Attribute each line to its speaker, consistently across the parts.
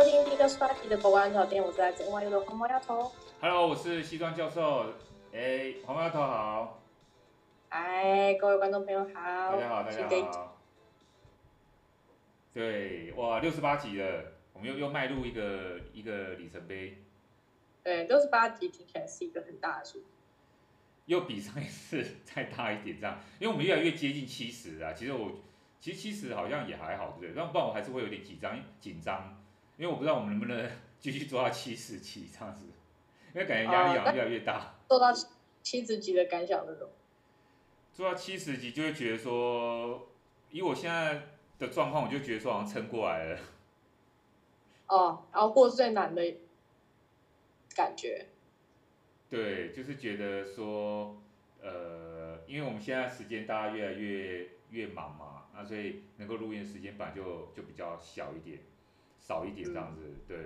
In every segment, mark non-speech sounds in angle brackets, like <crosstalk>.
Speaker 1: 收听第六十八集的国外小店，我是来自 NYU 的黄毛丫头。
Speaker 2: Hello，我是西装教授。哎，黄毛丫头好。
Speaker 1: 哎，各位观众朋友好。
Speaker 2: 大家好，大家好。对，哇，六十八集了，我们又又迈入一个一个里程碑。
Speaker 1: 对，六十八集听起来是一个很大的数。
Speaker 2: 又比上一次再大一点，这样，因为我们越来越接近七十啊。其实我。其实七十好像也还好，对不对？但不然我还是会有点紧张，紧张，因为我不知道我们能不能继续做到七十级这样子，因为感觉压力好像越来越大。
Speaker 1: 做到七十级的感想那种。
Speaker 2: 做到七十级就会觉得说，以我现在的状况，我就觉得说好像撑过来了。
Speaker 1: 哦，然后过最难的感觉。
Speaker 2: 对，就是觉得说，呃，因为我们现在时间大家越来越越忙嘛。那所以能够录音的时间本来就就比较小一点，少一点这样子，嗯、对。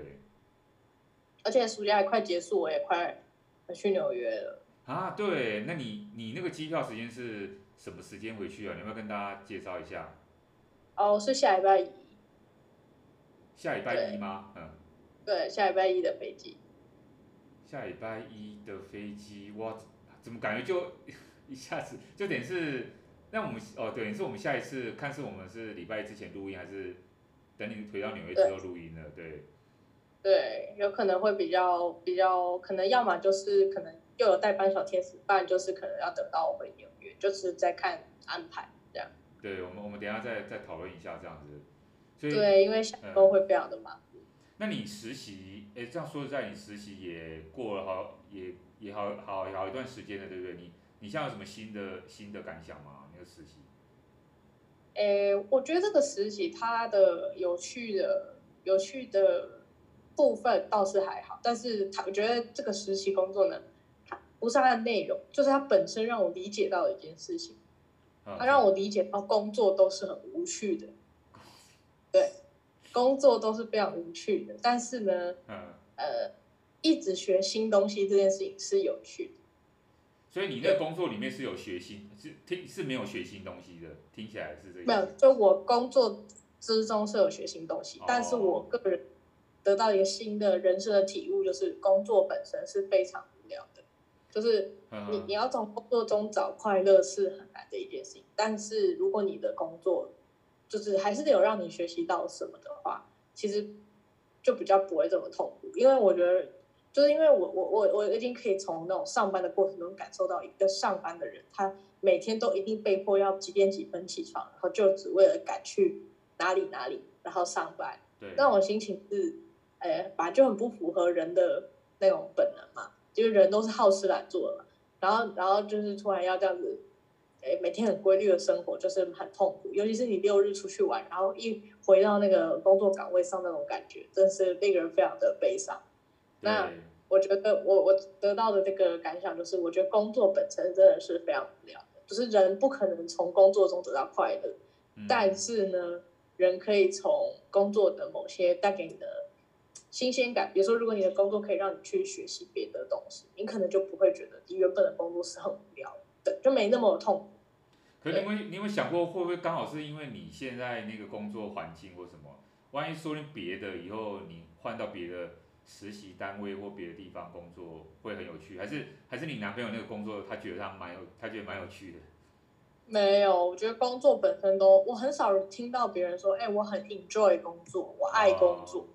Speaker 1: 而且暑假也快结束，我也快去纽约了。
Speaker 2: 啊，对，那你你那个机票时间是什么时间回去啊？你要不要跟大家介绍一下？
Speaker 1: 哦，是下礼拜一。
Speaker 2: 下礼拜一吗？嗯。
Speaker 1: 对，下礼拜一的飞机。
Speaker 2: 下礼拜一的飞机，哇，怎么感觉就 <laughs> 一下子就等于是。那我们哦，对，是我们下一次看是我们是礼拜一之前录音，还是等你回到纽约之后录音了？对。
Speaker 1: 对，有可能会比较比较，可能要么就是可能又有代班小天使，不然就是可能要等到我回纽约，就是再看安排这样。
Speaker 2: 对，我们我们等一下再再讨论一下这样子。所以
Speaker 1: 对，因为下周会非常的忙。
Speaker 2: 嗯。那你实习，哎，这样说实在，你实习也过了好也也好好好一段时间了，对不对？你你现在有什么新的新的感想吗？实习，
Speaker 1: 诶，我觉得这个实习它的有趣的有趣的部分倒是还好，但是它我觉得这个实习工作呢，它不是它的内容，就是它本身让我理解到的一件事情，它让我理解到工作都是很无趣的，对，工作都是非常无趣的，但是呢，呃，一直学新东西这件事情是有趣的。
Speaker 2: 所以你那个工作里面是有学新，是听是没有学新东西的，听起来是这个。
Speaker 1: 没有，就我工作之中是有学新东西，但是我个人得到一个新的人生的体悟，就是工作本身是非常无聊的，就是你你要从工作中找快乐是很难的一件事情，但是如果你的工作就是还是得有让你学习到什么的话，其实就比较不会这么痛苦，因为我觉得。就是因为我我我我已经可以从那种上班的过程中感受到一个上班的人，他每天都一定被迫要几点几分起床，然后就只为了赶去哪里哪里，然后上班。对，那种心情是，哎，本来就很不符合人的那种本能嘛，就是人都是好吃懒做的嘛。然后然后就是突然要这样子，哎，每天很规律的生活就是很痛苦，尤其是你六日出去玩，然后一回到那个工作岗位上那种感觉，真是令人非常的悲伤。那我觉得我我得到的这个感想就是，我觉得工作本身真的是非常无聊的，就是人不可能从工作中得到快乐，嗯、但是呢，人可以从工作的某些带给你的新鲜感，比如说，如果你的工作可以让你去学习别的东西，你可能就不会觉得你原本的工作是很无聊的，就没那么痛苦。
Speaker 2: 可是你会你有没有想过，会不会刚好是因为你现在那个工作环境或什么，万一说你别的以后你换到别的？实习单位或别的地方工作会很有趣，还是还是你男朋友那个工作，他觉得他蛮有，他觉得蛮有趣的。
Speaker 1: 没有，我觉得工作本身都，我很少听到别人说，哎、欸，我很 enjoy 工作，我爱工作。哦、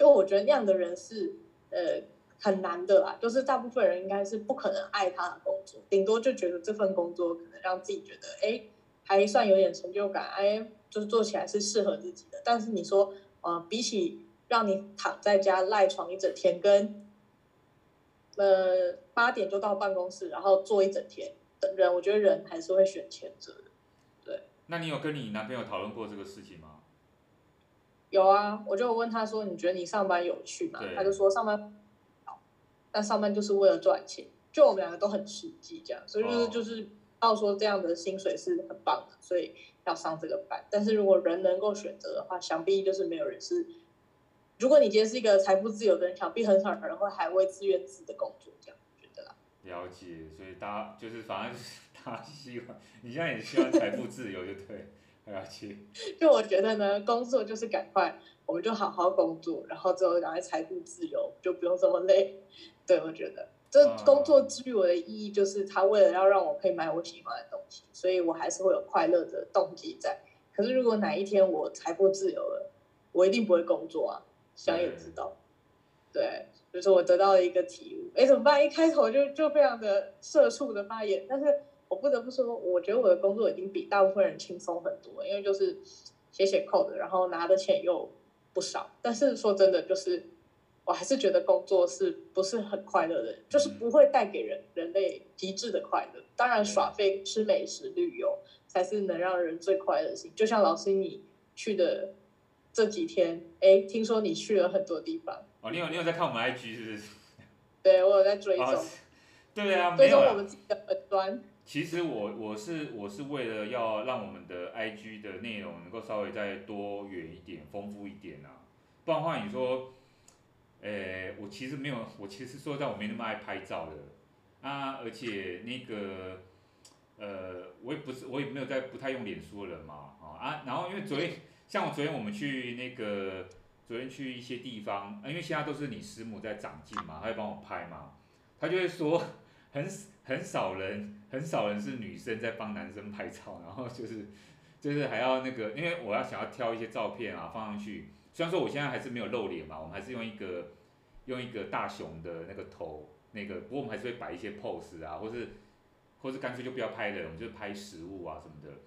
Speaker 1: 因为我觉得那样的人是呃很难的啦，就是大部分人应该是不可能爱他的工作，顶多就觉得这份工作可能让自己觉得，哎、欸，还算有点成就感，哎、欸，就是做起来是适合自己的。但是你说，呃，比起让你躺在家赖床一整天，跟呃八点就到办公室，然后坐一整天的人，我觉得人还是会选前者的。对。那
Speaker 2: 你有跟你男朋友讨论过这个事情吗？
Speaker 1: 有啊，我就问他说：“你觉得你上班有趣吗？”他就说：“上班好，但上班就是为了赚钱。”就我们两个都很实际，这样，所以就是就是要说这样的薪水是很棒的，所以要上这个班。但是如果人能够选择的话，想必就是没有人是。如果你今天是一个财富自由的人，想必很少人会还为自愿自的工作，这样觉得啦。
Speaker 2: 了解，所以大家就是反正就是 <laughs> 大家希望你现在也希望财富自由，就对，了解。<laughs>
Speaker 1: 就我觉得呢，工作就是赶快，我们就好好工作，然后之后赶快财富自由，就不用这么累。对，我觉得这工作之于我的意义，就是他为了要让我可以买我喜欢的东西，所以我还是会有快乐的动机在。可是如果哪一天我财富自由了，我一定不会工作啊，想也知道。对，就是我得到了一个体悟。哎，怎么办？一开头就就非常的社畜的发言，但是我不得不说，我觉得我的工作已经比大部分人轻松很多，因为就是写写 code，然后拿的钱又不少。但是说真的，就是我还是觉得工作是不是很快乐的，就是不会带给人人类极致的快乐。当然，耍废、吃美食、旅游才是能让人最快乐的事情。就像老师你去的这几天，哎，听说你去了很多地方。
Speaker 2: 哦，你有你有在看我们 IG 是不是？<laughs>
Speaker 1: 对，我有在追踪。哦、
Speaker 2: 对啊，
Speaker 1: 追踪我们自己的粉专。
Speaker 2: 其实我我是我是为了要让我们的 IG 的内容能够稍微再多元一点、丰富一点啊。不然的话，你说，诶，我其实没有，我其实说在我没那么爱拍照的啊，而且那个，呃，我也不是，我也没有在不太用脸书的人嘛，啊，然后因为昨天，像我昨天我们去那个。昨天去一些地方，因为现在都是你师母在长进嘛，她会帮我拍嘛，她就会说 <laughs> 很很少人，很少人是女生在帮男生拍照，然后就是就是还要那个，因为我要想要挑一些照片啊放上去，虽然说我现在还是没有露脸嘛，我们还是用一个用一个大熊的那个头那个，不过我们还是会摆一些 pose 啊，或是或是干脆就不要拍人，我们就拍食物啊什么的，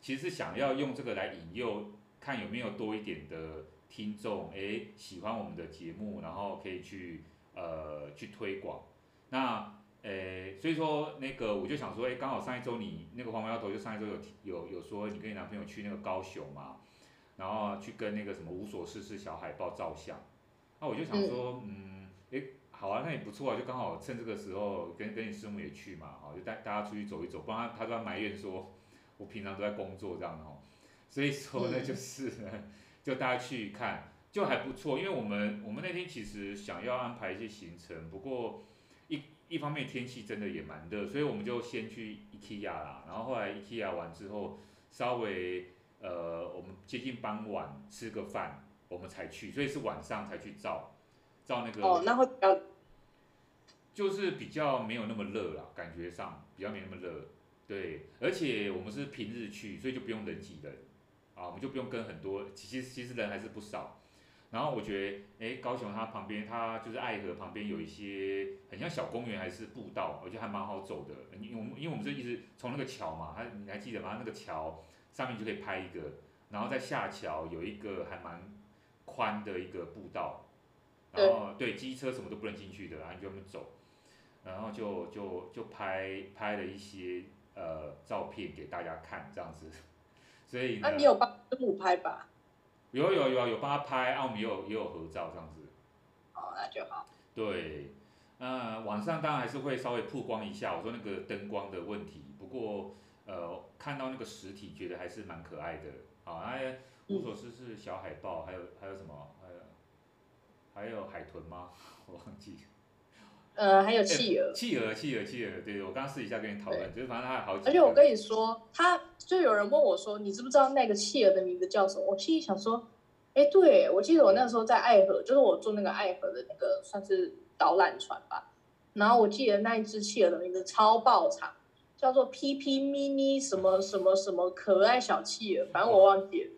Speaker 2: 其实是想要用这个来引诱，看有没有多一点的。听众诶喜欢我们的节目，然后可以去呃去推广。那诶所以说那个我就想说，诶刚好上一周你那个黄毛丫头就上一周有有有说你跟你男朋友去那个高雄嘛，然后去跟那个什么无所事事小海豹照相。那我就想说，嗯诶好啊，那也不错啊，就刚好趁这个时候跟跟你师母也去嘛，好就带大家出去走一走，不然他他都在埋怨说我平常都在工作这样哦。所以说呢就是。就大家去看，就还不错，因为我们我们那天其实想要安排一些行程，不过一一方面天气真的也蛮热，所以我们就先去 IKEA 啦，然后后来 IKEA 完之后，稍微呃我们接近傍晚吃个饭，我们才去，所以是晚上才去照，照那个。
Speaker 1: 哦，那会比较。
Speaker 2: 就是比较没有那么热啦，感觉上比较没那么热，对，而且我们是平日去，所以就不用人挤人。啊，我们就不用跟很多，其实其实人还是不少。然后我觉得，哎，高雄它旁边，它就是爱河旁边有一些很像小公园还是步道，我觉得还蛮好走的。因为我们因为我们是一直从那个桥嘛，它你还记得吗？那个桥上面就可以拍一个，然后在下桥有一个还蛮宽的一个步道，然后对机车什么都不能进去的，然后你就这么走，然后就就就拍拍了一些呃照片给大家看，这样子。所以
Speaker 1: 那、啊、你有帮师母拍吧？
Speaker 2: 有有有有帮他拍，啊，我们也有也有合照这样子。
Speaker 1: 哦，那就好。
Speaker 2: 对，呃，晚上当然还是会稍微曝光一下，我说那个灯光的问题。不过，呃，看到那个实体，觉得还是蛮可爱的。啊，哎，无所事事小海豹，还有还有什么？还有还有海豚吗？<laughs> 我忘记。
Speaker 1: 呃，还有企鹅，
Speaker 2: 企鹅，企鹅，企鹅，对，我刚刚私底下跟你讨论，就是反正它有好几。
Speaker 1: 而且我跟你说，他就有人问我说，你知不知道那个企鹅的名字叫什么？我心里想说，哎，对，我记得我那时候在爱河，就是我坐那个爱河的那个算是导览船吧。然后我记得那一只企鹅的名字超爆长，叫做 PP Mini 什么什么什么可爱小企鹅，反正我忘记了。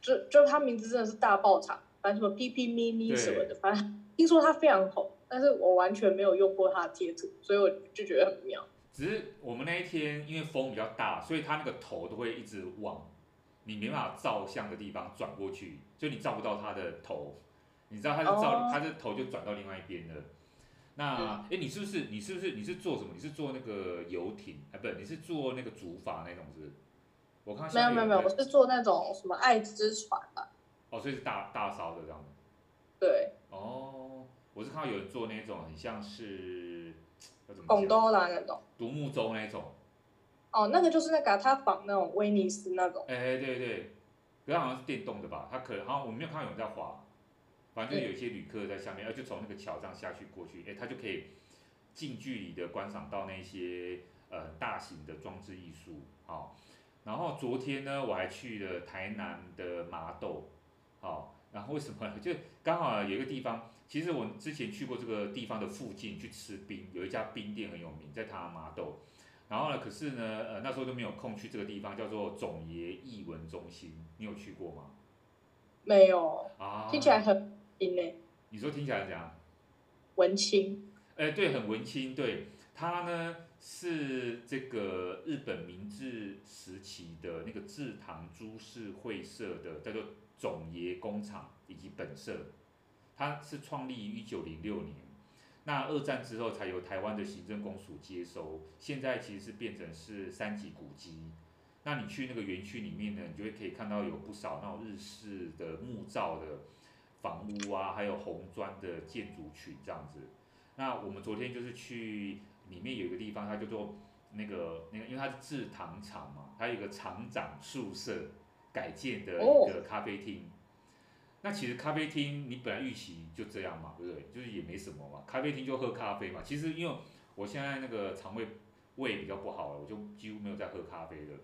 Speaker 1: 就就它名字真的是大爆长，反正什么 PP Mini 什么的，反正听说它非常红。但是我完全没有用过它的贴图，所以我就觉得很妙。
Speaker 2: 只是我们那一天因为风比较大，所以它那个头都会一直往你没办法照相的地方转过去，就你照不到它的头。你知道它是照，它的头就转到另外一边了。那哎、嗯，你是不是你是不是你是做什么？你是坐那个游艇？哎，不，你是坐那个竹筏那种是，是？我看没有
Speaker 1: 没有没有，我是坐那种什么爱之船吧。
Speaker 2: 哦，所以是大大烧的这样子。
Speaker 1: 对。
Speaker 2: 哦。我是看到有人做那种很像是，<tsk> 要怎么讲？
Speaker 1: 贡多拉那种。
Speaker 2: 独木舟那种。
Speaker 1: 哦，那个就是那个他仿那种威尼斯那种。
Speaker 2: 哎哎对对，可是好像是电动的吧？它可能好像我没有看到有人在滑，反正就有一些旅客在下面，而就从那个桥上下去过去，哎，他就可以近距离的观赏到那些呃大型的装置艺术。哦，然后昨天呢，我还去了台南的麻豆，好，然后为什么？<laughs> 就刚好有一个地方，其实我之前去过这个地方的附近去吃冰，有一家冰店很有名，在台南麻豆。然后呢，可是呢，呃，那时候都没有空去这个地方，叫做总爷艺文中心，你有去过吗？
Speaker 1: 没有。啊。听起来很冰呢。
Speaker 2: 你说听起来怎样？
Speaker 1: 文青。
Speaker 2: 哎，对，很文青，对。它呢是这个日本明治时期的那个制糖株式会社的叫做总爷工厂以及本社，它是创立于一九零六年，那二战之后才由台湾的行政公署接收，现在其实是变成是三级古迹。那你去那个园区里面呢，你就会可以看到有不少那种日式的木造的房屋啊，还有红砖的建筑群这样子。那我们昨天就是去。里面有一个地方，它叫做那个那个，因为它是制糖厂嘛，它有一个厂长宿舍改建的一个咖啡厅。那其实咖啡厅你本来预期就这样嘛，对不对？就是也没什么嘛，咖啡厅就喝咖啡嘛。其实因为我现在那个肠胃胃比较不好了，我就几乎没有在喝咖啡了。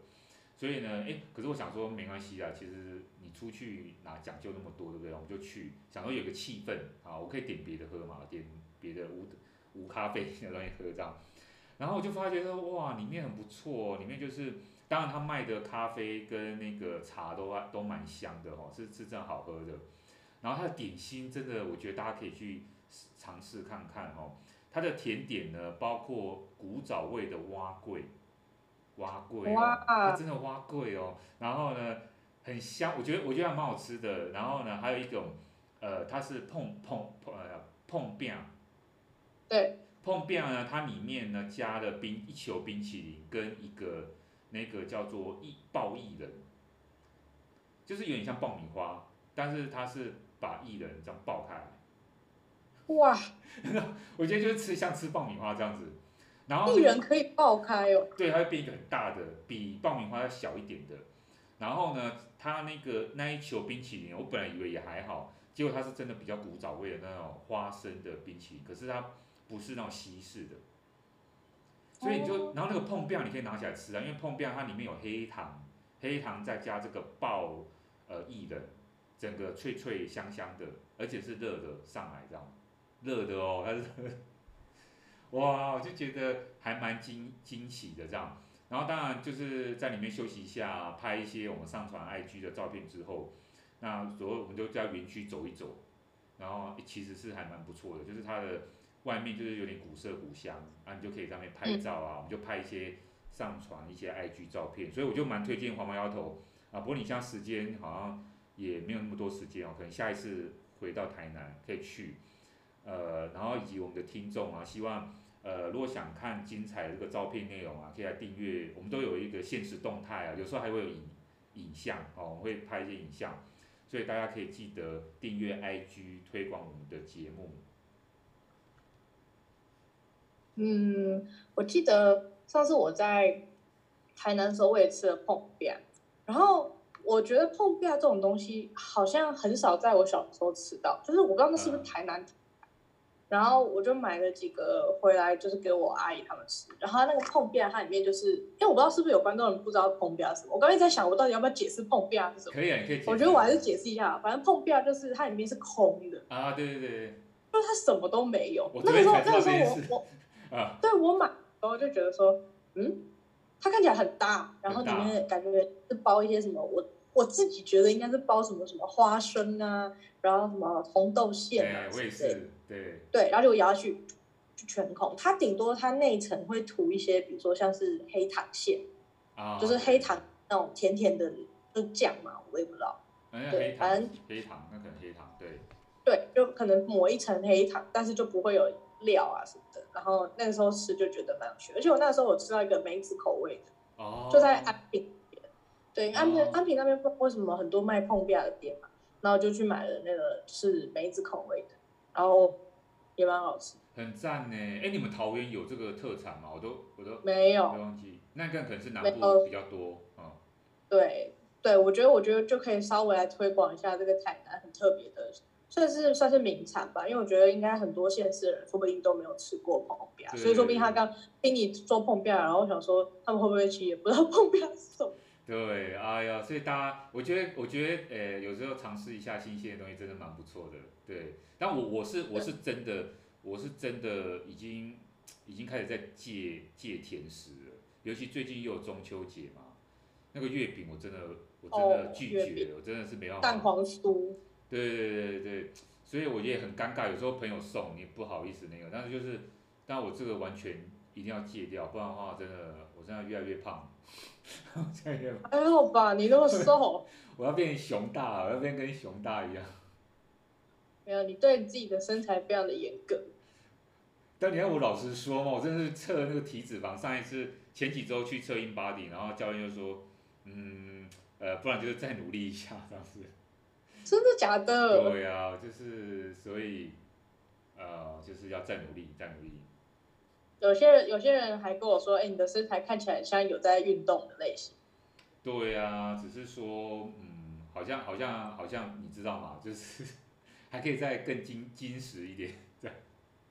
Speaker 2: 所以呢，哎，可是我想说没关系啊，其实你出去哪讲究那么多，对不对？我们就去，想说有个气氛啊，我可以点别的喝嘛，点别的无无咖啡的东西喝这样，然后我就发觉说哇，里面很不错，里面就是当然他卖的咖啡跟那个茶都都蛮香的哦，是是真好喝的。然后它的点心真的，我觉得大家可以去尝试看看哦。它的甜点呢，包括古早味的蛙桂，蛙桂哦，它真的蛙桂哦。然后呢，很香，我觉得我觉得还蛮好吃的。然后呢，还有一种呃，它是碰碰呃碰饼。
Speaker 1: 对，
Speaker 2: 碰饼呢，它里面呢加了冰一球冰淇淋跟一个那个叫做薏爆薏仁，就是有点像爆米花，但是它是把薏仁这样爆开来。
Speaker 1: 哇，<laughs>
Speaker 2: 我觉得就是吃像吃爆米花这样子，然后
Speaker 1: 薏仁可以爆开哦。
Speaker 2: 对，它会变一个很大的，比爆米花要小一点的。然后呢，它那个那一球冰淇淋，我本来以为也还好，结果它是真的比较古早味的那种花生的冰淇淋，可是它。不是那种西式的，所以你就，然后那个碰饼你可以拿起来吃啊，因为碰饼它里面有黑糖，黑糖再加这个爆呃薏仁，整个脆脆香香的，而且是热的上来这样，热的哦，它是，<laughs> 哇，我就觉得还蛮惊惊喜的这样，然后当然就是在里面休息一下，拍一些我们上传 IG 的照片之后，那所以我们就在园区走一走，然后其实是还蛮不错的，就是它的。外面就是有点古色古香，啊，你就可以在那边拍照啊，我们就拍一些上传一些 IG 照片，所以我就蛮推荐黄毛丫头啊。不过你现在时间好像也没有那么多时间哦，可能下一次回到台南可以去，呃，然后以及我们的听众啊，希望呃如果想看精彩的这个照片内容啊，可以来订阅，我们都有一个限时动态啊，有时候还会有影影像哦，我们会拍一些影像，所以大家可以记得订阅 IG 推广我们的节目。
Speaker 1: 嗯，我记得上次我在台南的时候，我也吃了碰饼，然后我觉得碰饼这种东西好像很少在我小时候吃到，就是我不知道那是不是台南，然后我就买了几个回来，就是给我阿姨他们吃。然后那个碰饼它里面就是，因为我不知道是不是有观众人不知道碰饼是什么，我刚才在想，我到底要不要解释碰饼是什么？
Speaker 2: 可以啊，可以。
Speaker 1: 我觉得我还是解释一下，反正碰饼就是它里面是空的
Speaker 2: 啊，对对对，
Speaker 1: 就是它什么都没有。那个时候，那个时候我我。
Speaker 2: 啊，
Speaker 1: 对我买，然后就觉得说，嗯，它看起来很大，然后里面感觉是包一些什么，我我自己觉得应该是包什么什么花生啊，然后什么红豆馅啊，
Speaker 2: 对，对，
Speaker 1: 对，然后就咬下去，就全空，它顶多它内层会涂一些，比如说像是黑糖馅，啊，就是黑糖那种甜甜的，就酱嘛，我也不知道，对，反正
Speaker 2: 黑糖，那可能黑糖，对，
Speaker 1: 对，就可能抹一层黑糖，但是就不会有。料啊什么的，然后那个时候吃就觉得蛮有趣，而且我那个时候我吃到一个梅子口味的，
Speaker 2: 哦，
Speaker 1: 就在安平，对，安平安平那边为什么很多卖碰壁的店嘛，然后就去买了那个是梅子口味的，然后也蛮好吃，
Speaker 2: 很赞呢。哎，你们桃园有这个特产吗？我都我都
Speaker 1: 没有，
Speaker 2: 没忘记，那个可能是南部比较多，嗯，
Speaker 1: 对对，我觉得我觉得就可以稍微来推广一下这个台南很特别的。算是算是名产吧，因为我觉得应该很多县市的人说不定都没有吃过碰饼，对对对，所以说不定他刚听你说碰饼，然后我想说他们会不会其实也不知道 <laughs> 碰饼是什么？
Speaker 2: 对，哎呀，所以大家，我觉得，我觉得，呃、欸，有时候尝试一下新鲜的东西，真的蛮不错的。对，但我我是我是真的，我是真的已经已经开始在戒戒甜食了，尤其最近又有中秋节嘛，那个月饼我真的我真的拒绝了，我真的是没办法。
Speaker 1: 蛋黄酥。
Speaker 2: 对对对对，所以我也很尴尬，有时候朋友送你不好意思那个，但是就是，但我这个完全一定要戒掉，不然的话真的我现在越来越胖。
Speaker 1: 还好吧，你那么瘦。
Speaker 2: 我要变熊大，我要变跟熊大一样。
Speaker 1: 没有，你对你自己的身材非常的严格。
Speaker 2: 但你要我老实说嘛，我真的是测那个体脂肪，上一次前几周去测 InBody，然后教练就说，嗯，呃，不然就是再努力一下这样子。
Speaker 1: 真的假的？
Speaker 2: 对呀、啊，就是所以，呃，就是要再努力，再努力。
Speaker 1: 有些人，有些人还跟我说：“哎、欸，你的身材看起来像有在运动的类型。”
Speaker 2: 对呀、啊，只是说，嗯，好像，好像，好像，你知道吗？就是 <laughs> 还可以再更精精实一点，这样。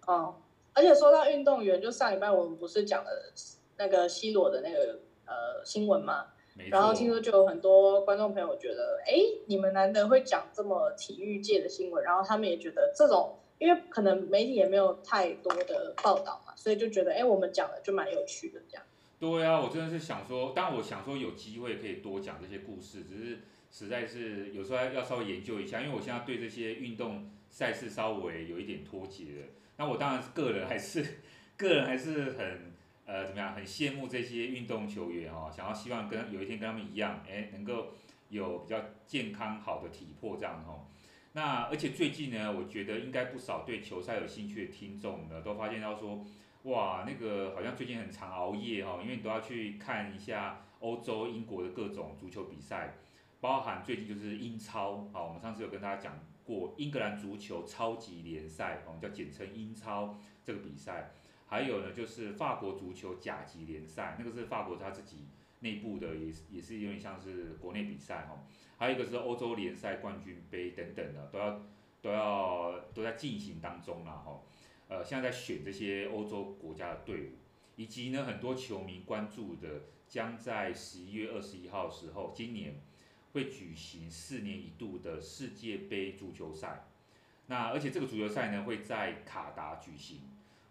Speaker 1: 哦，而且说到运动员，就上礼拜我们不是讲了那个 C 罗的那个呃新闻嘛？然后听说就有很多观众朋友觉得，哎、欸，你们难得会讲这么体育界的新闻，然后他们也觉得这种。因为可能媒体也没有太多的报道嘛，所以就觉得，哎，我们讲的就蛮有趣的这样。
Speaker 2: 对啊，我真的是想说，当然我想说有机会可以多讲这些故事，只是实在是有时候要稍微研究一下，因为我现在对这些运动赛事稍微有一点脱节了。那我当然是个人还是 <laughs> 个人还是很呃怎么样，很羡慕这些运动球员哦，想要希望跟有一天跟他们一样，哎，能够有比较健康好的体魄这样哦。那而且最近呢，我觉得应该不少对球赛有兴趣的听众呢，都发现到说，哇，那个好像最近很常熬夜哈，因为你都要去看一下欧洲、英国的各种足球比赛，包含最近就是英超，好，我们上次有跟大家讲过英格兰足球超级联赛，我们叫简称英超这个比赛，还有呢就是法国足球甲级联赛，那个是法国他自己内部的，也是也是有点像是国内比赛哈。还有一个是欧洲联赛冠军杯等等的，都要都要都在进行当中了哈。呃，现在在选这些欧洲国家的队伍，以及呢很多球迷关注的，将在十一月二十一号时候，今年会举行四年一度的世界杯足球赛。那而且这个足球赛呢会在卡达举行。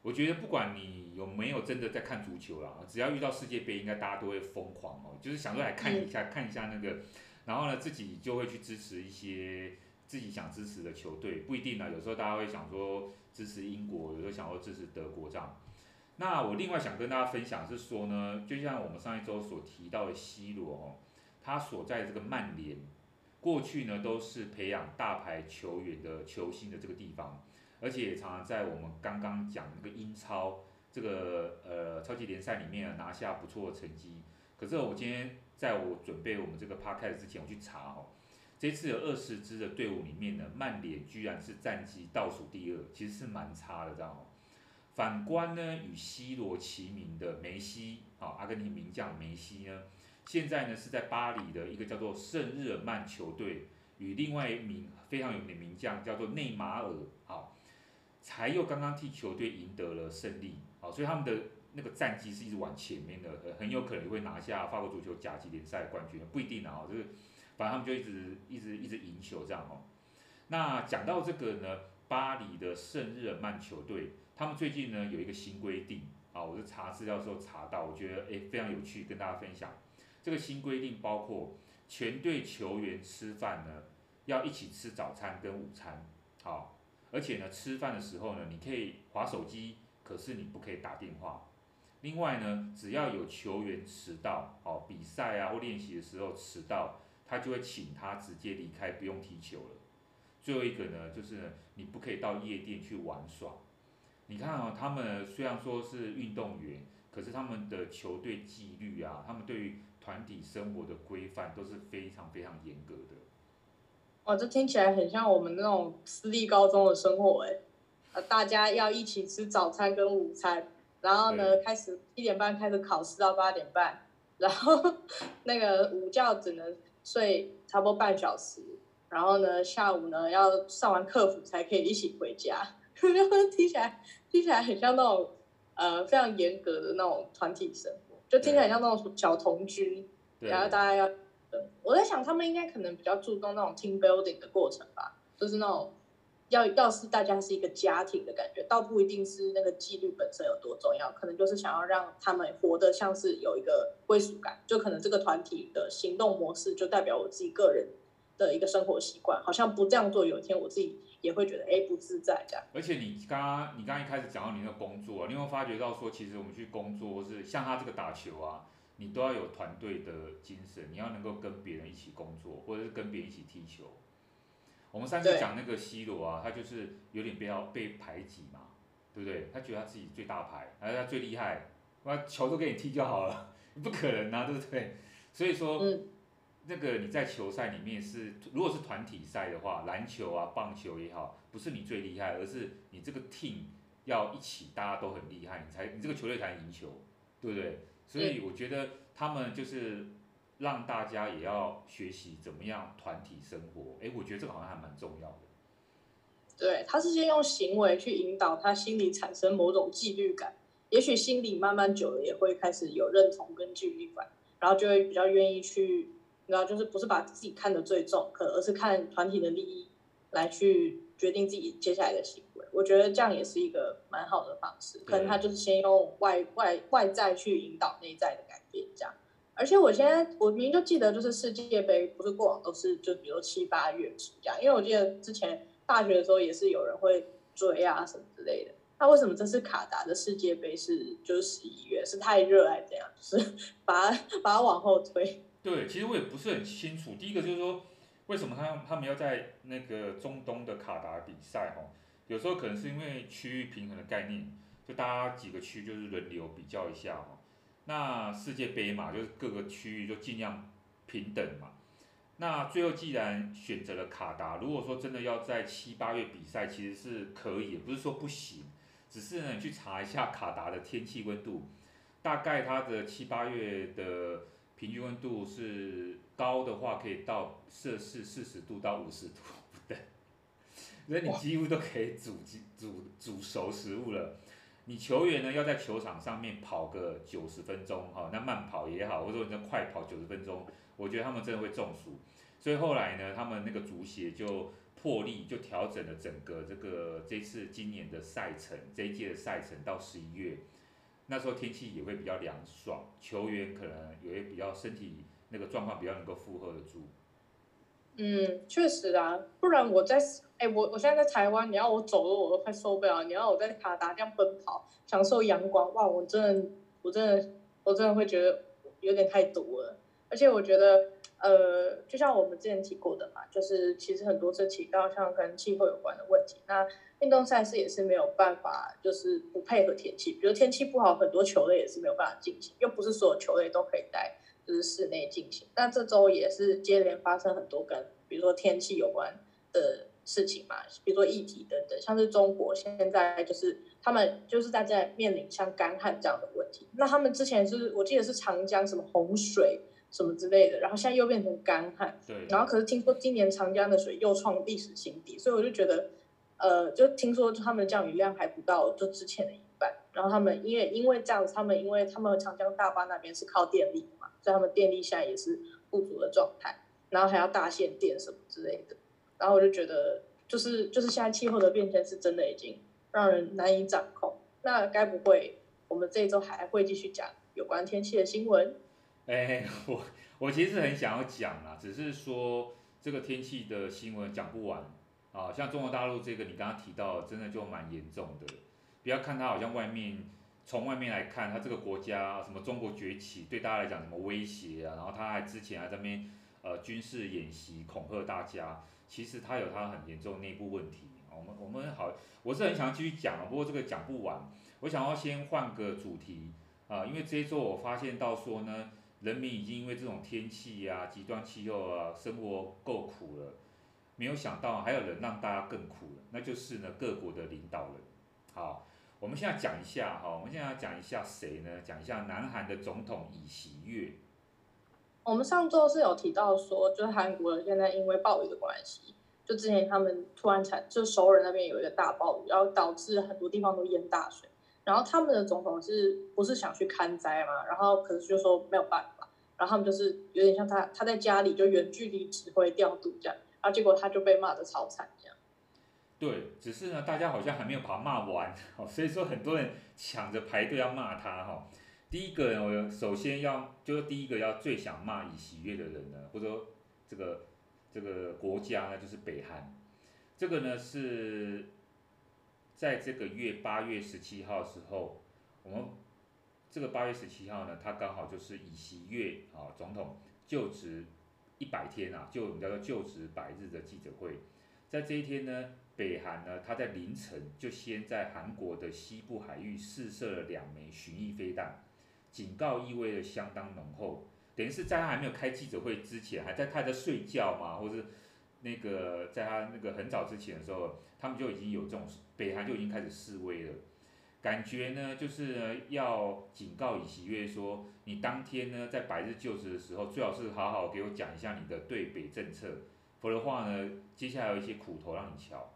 Speaker 2: 我觉得不管你有没有真的在看足球啦，只要遇到世界杯，应该大家都会疯狂哦，就是想说来看一下，嗯、看一下那个。然后呢，自己就会去支持一些自己想支持的球队，不一定呢。有时候大家会想说支持英国，有时候想说支持德国这样。那我另外想跟大家分享是说呢，就像我们上一周所提到的 C 罗哦，他所在的这个曼联，过去呢都是培养大牌球员的球星的这个地方，而且常常在我们刚刚讲那个英超这个呃超级联赛里面拿下不错的成绩。可是我今天。在我准备我们这个 podcast 之前，我去查哦，这次有二十支的队伍里面呢，曼联居然是战绩倒数第二，其实是蛮差的，这样哦。反观呢，与 C 罗齐名的梅西，啊，阿根廷名将梅西呢，现在呢是在巴黎的一个叫做圣日耳曼球队，与另外一名非常有名的名将叫做内马尔，才又刚刚替球队赢得了胜利，好，所以他们的。那个战绩是一直往前面的，很有可能会拿下法国足球甲级联赛冠军，不一定啊，就是反正他们就一直一直一直赢球这样哦。那讲到这个呢，巴黎的圣日耳曼球队，他们最近呢有一个新规定啊，我是查资料的时候查到，我觉得诶非常有趣，跟大家分享。这个新规定包括全队球员吃饭呢要一起吃早餐跟午餐，好，而且呢吃饭的时候呢你可以划手机，可是你不可以打电话。另外呢，只要有球员迟到，哦，比赛啊或练习的时候迟到，他就会请他直接离开，不用踢球了。最后一个呢，就是你不可以到夜店去玩耍。你看啊、哦，他们虽然说是运动员，可是他们的球队纪律啊，他们对于团体生活的规范都是非常非常严格的。
Speaker 1: 哇，这听起来很像我们那种私立高中的生活哎，呃，大家要一起吃早餐跟午餐。然后呢，开始一点半开始考试到八点半，然后 <laughs> 那个午觉只能睡差不多半小时，然后呢，下午呢要上完课辅才可以一起回家，<laughs> 听起来听起来很像那种呃非常严格的那种团体生活，就听起来像那种小童军。然后大家要，我在想他们应该可能比较注重那种 team building 的过程吧，就是那种要要是大家是一个家庭的感觉，倒不一定是那个纪律本身有多重要，可能就是想要让他们活得像是有一个归属感，就可能这个团体的行动模式就代表我自己个人的一个生活习惯，好像不这样做，有一天我自己也会觉得哎不自在这样。
Speaker 2: 而且你刚刚你刚刚一开始讲到你那个工作，你有没有发觉到说，其实我们去工作或是像他这个打球啊，你都要有团队的精神，你要能够跟别人一起工作，或者是跟别人一起踢球。我们上次讲那个 C 罗啊，他就是有点被要被排挤嘛，对不对？他觉得他自己最大牌，而且他最厉害，那球都给你踢就好了，不可能啊，对不对？<laughs> 所以说。嗯那个你在球赛里面是，如果是团体赛的话，篮球啊、棒球也好，不是你最厉害，而是你这个 team 要一起，大家都很厉害，你才你这个球队才能赢球，对不对？所以我觉得他们就是让大家也要学习怎么样团体生活，哎，我觉得这个好像还蛮重要的。
Speaker 1: 对，他是先用行为去引导他心里产生某种纪律感，也许心里慢慢久了也会开始有认同跟纪律感，然后就会比较愿意去。然后就是不是把自己看得最重，可而是看团体的利益来去决定自己接下来的行为。我觉得这样也是一个蛮好的方式。可能他就是先用外外外在去引导内在的改变，这样。而且我现在我明明就记得，就是世界杯不是过往都是就比如七八月这样，因为我记得之前大学的时候也是有人会追啊什么之类的。那为什么这次卡达的世界杯是就是十一月？是太热还是怎样？就是 <laughs> 把它把它往后推。
Speaker 2: 对，其实我也不是很清楚。第一个就是说，为什么他他们要在那个中东的卡达比赛？哈，有时候可能是因为区域平衡的概念，就大家几个区就是轮流比较一下哦。那世界杯嘛，就是各个区域就尽量平等嘛。那最后既然选择了卡达，如果说真的要在七八月比赛，其实是可以，不是说不行，只是呢，去查一下卡达的天气温度，大概它的七八月的。平均温度是高的话，可以到摄氏四十度到五十度，所以你几乎都可以煮煮煮熟食物了。你球员呢要在球场上面跑个九十分钟哈，那慢跑也好，或者说你在快跑九十分钟，我觉得他们真的会中暑。所以后来呢，他们那个足协就破例就调整了整个这个这次今年的赛程，这一届的赛程到十一月。那时候天气也会比较凉爽，球员可能有些比较身体那个状况比较能够负荷得住。
Speaker 1: 嗯，确实啊，不然我在哎、我我现在在台湾，你要我走路我都快受不了，你要我在卡达这样奔跑，享受阳光，哇，我真的，我真的，我真的会觉得有点太多了。而且我觉得，呃，就像我们之前提过的嘛，就是其实很多次提到像跟气候有关的问题，那。运动赛事也是没有办法，就是不配合天气，比如天气不好，很多球类也是没有办法进行，又不是所有球类都可以带就是室内进行。那这周也是接连发生很多跟比如说天气有关的事情嘛，比如说议题等等，像是中国现在就是他们就是大家面临像干旱这样的问题。那他们之前是我记得是长江什么洪水什么之类的，然后现在又变成干旱，
Speaker 2: 对，
Speaker 1: 然后可是听说今年长江的水又创历史新低，所以我就觉得。呃，就听说他们的降雨量还不到就之前的一半，然后他们因为因为这样子，他们因为他们长江大坝那边是靠电力在，他们电力现在也是不足的状态，然后还要大限电什么之类的，然后我就觉得就是就是现在气候的变迁是真的已经让人难以掌控，那该不会我们这一周还会继续讲有关天气的新闻？<laughs>
Speaker 2: 哎，<laughs> 我我其实很想要讲啊，只是说这个天气的新闻讲不完。啊，像中国大陆这个，你刚刚提到，真的就蛮严重的。不要看它好像外面，从外面来看，它这个国家什么中国崛起，对大家来讲什么威胁啊？然后它还之前还在那边呃军事演习恐吓大家，其实它有它很严重内部问题。我们我们好，我是很想继续讲，不过这个讲不完。我想要先换个主题啊，因为这一周我发现到说呢，人民已经因为这种天气啊、极端气候啊，生活够苦了。没有想到还有人让大家更苦了，那就是呢各国的领导人。好，我们现在讲一下哈，我们现在要讲一下谁呢？讲一下南韩的总统尹锡悦。
Speaker 1: 我们上周是有提到说，就是韩国人现在因为暴雨的关系，就之前他们突然产，就首尔那边有一个大暴雨，然后导致很多地方都淹大水。然后他们的总统是不是想去看灾嘛？然后可是就说没有办法，然后他们就是有点像他他在家里就远距离指挥调度这样，然后结果他就被骂的超惨。
Speaker 2: 对，只是呢，大家好像还没有把他骂完，<laughs> 哦，所以说很多人抢着排队要骂他哈。第一个呢，我首先要就是第一个要最想骂以喜悦的人呢，或者说这个这个国家呢，就是北韩。这个呢是在这个月八月十七号的时候，我们这个八月十七号呢，他刚好就是以喜悦啊总统就职一百天啊，就我们叫做就职百日的记者会，在这一天呢。北韩呢，他在凌晨就先在韩国的西部海域试射了两枚巡弋飞弹，警告意味着相当浓厚，等于是在他还没有开记者会之前，还在他在睡觉嘛，或是那个在他那个很早之前的时候，他们就已经有这种北韩就已经开始示威了，感觉呢就是要警告尹锡悦说，你当天呢在百日就职的时候，最好是好好给我讲一下你的对北政策，否则的话呢，接下来有一些苦头让你瞧。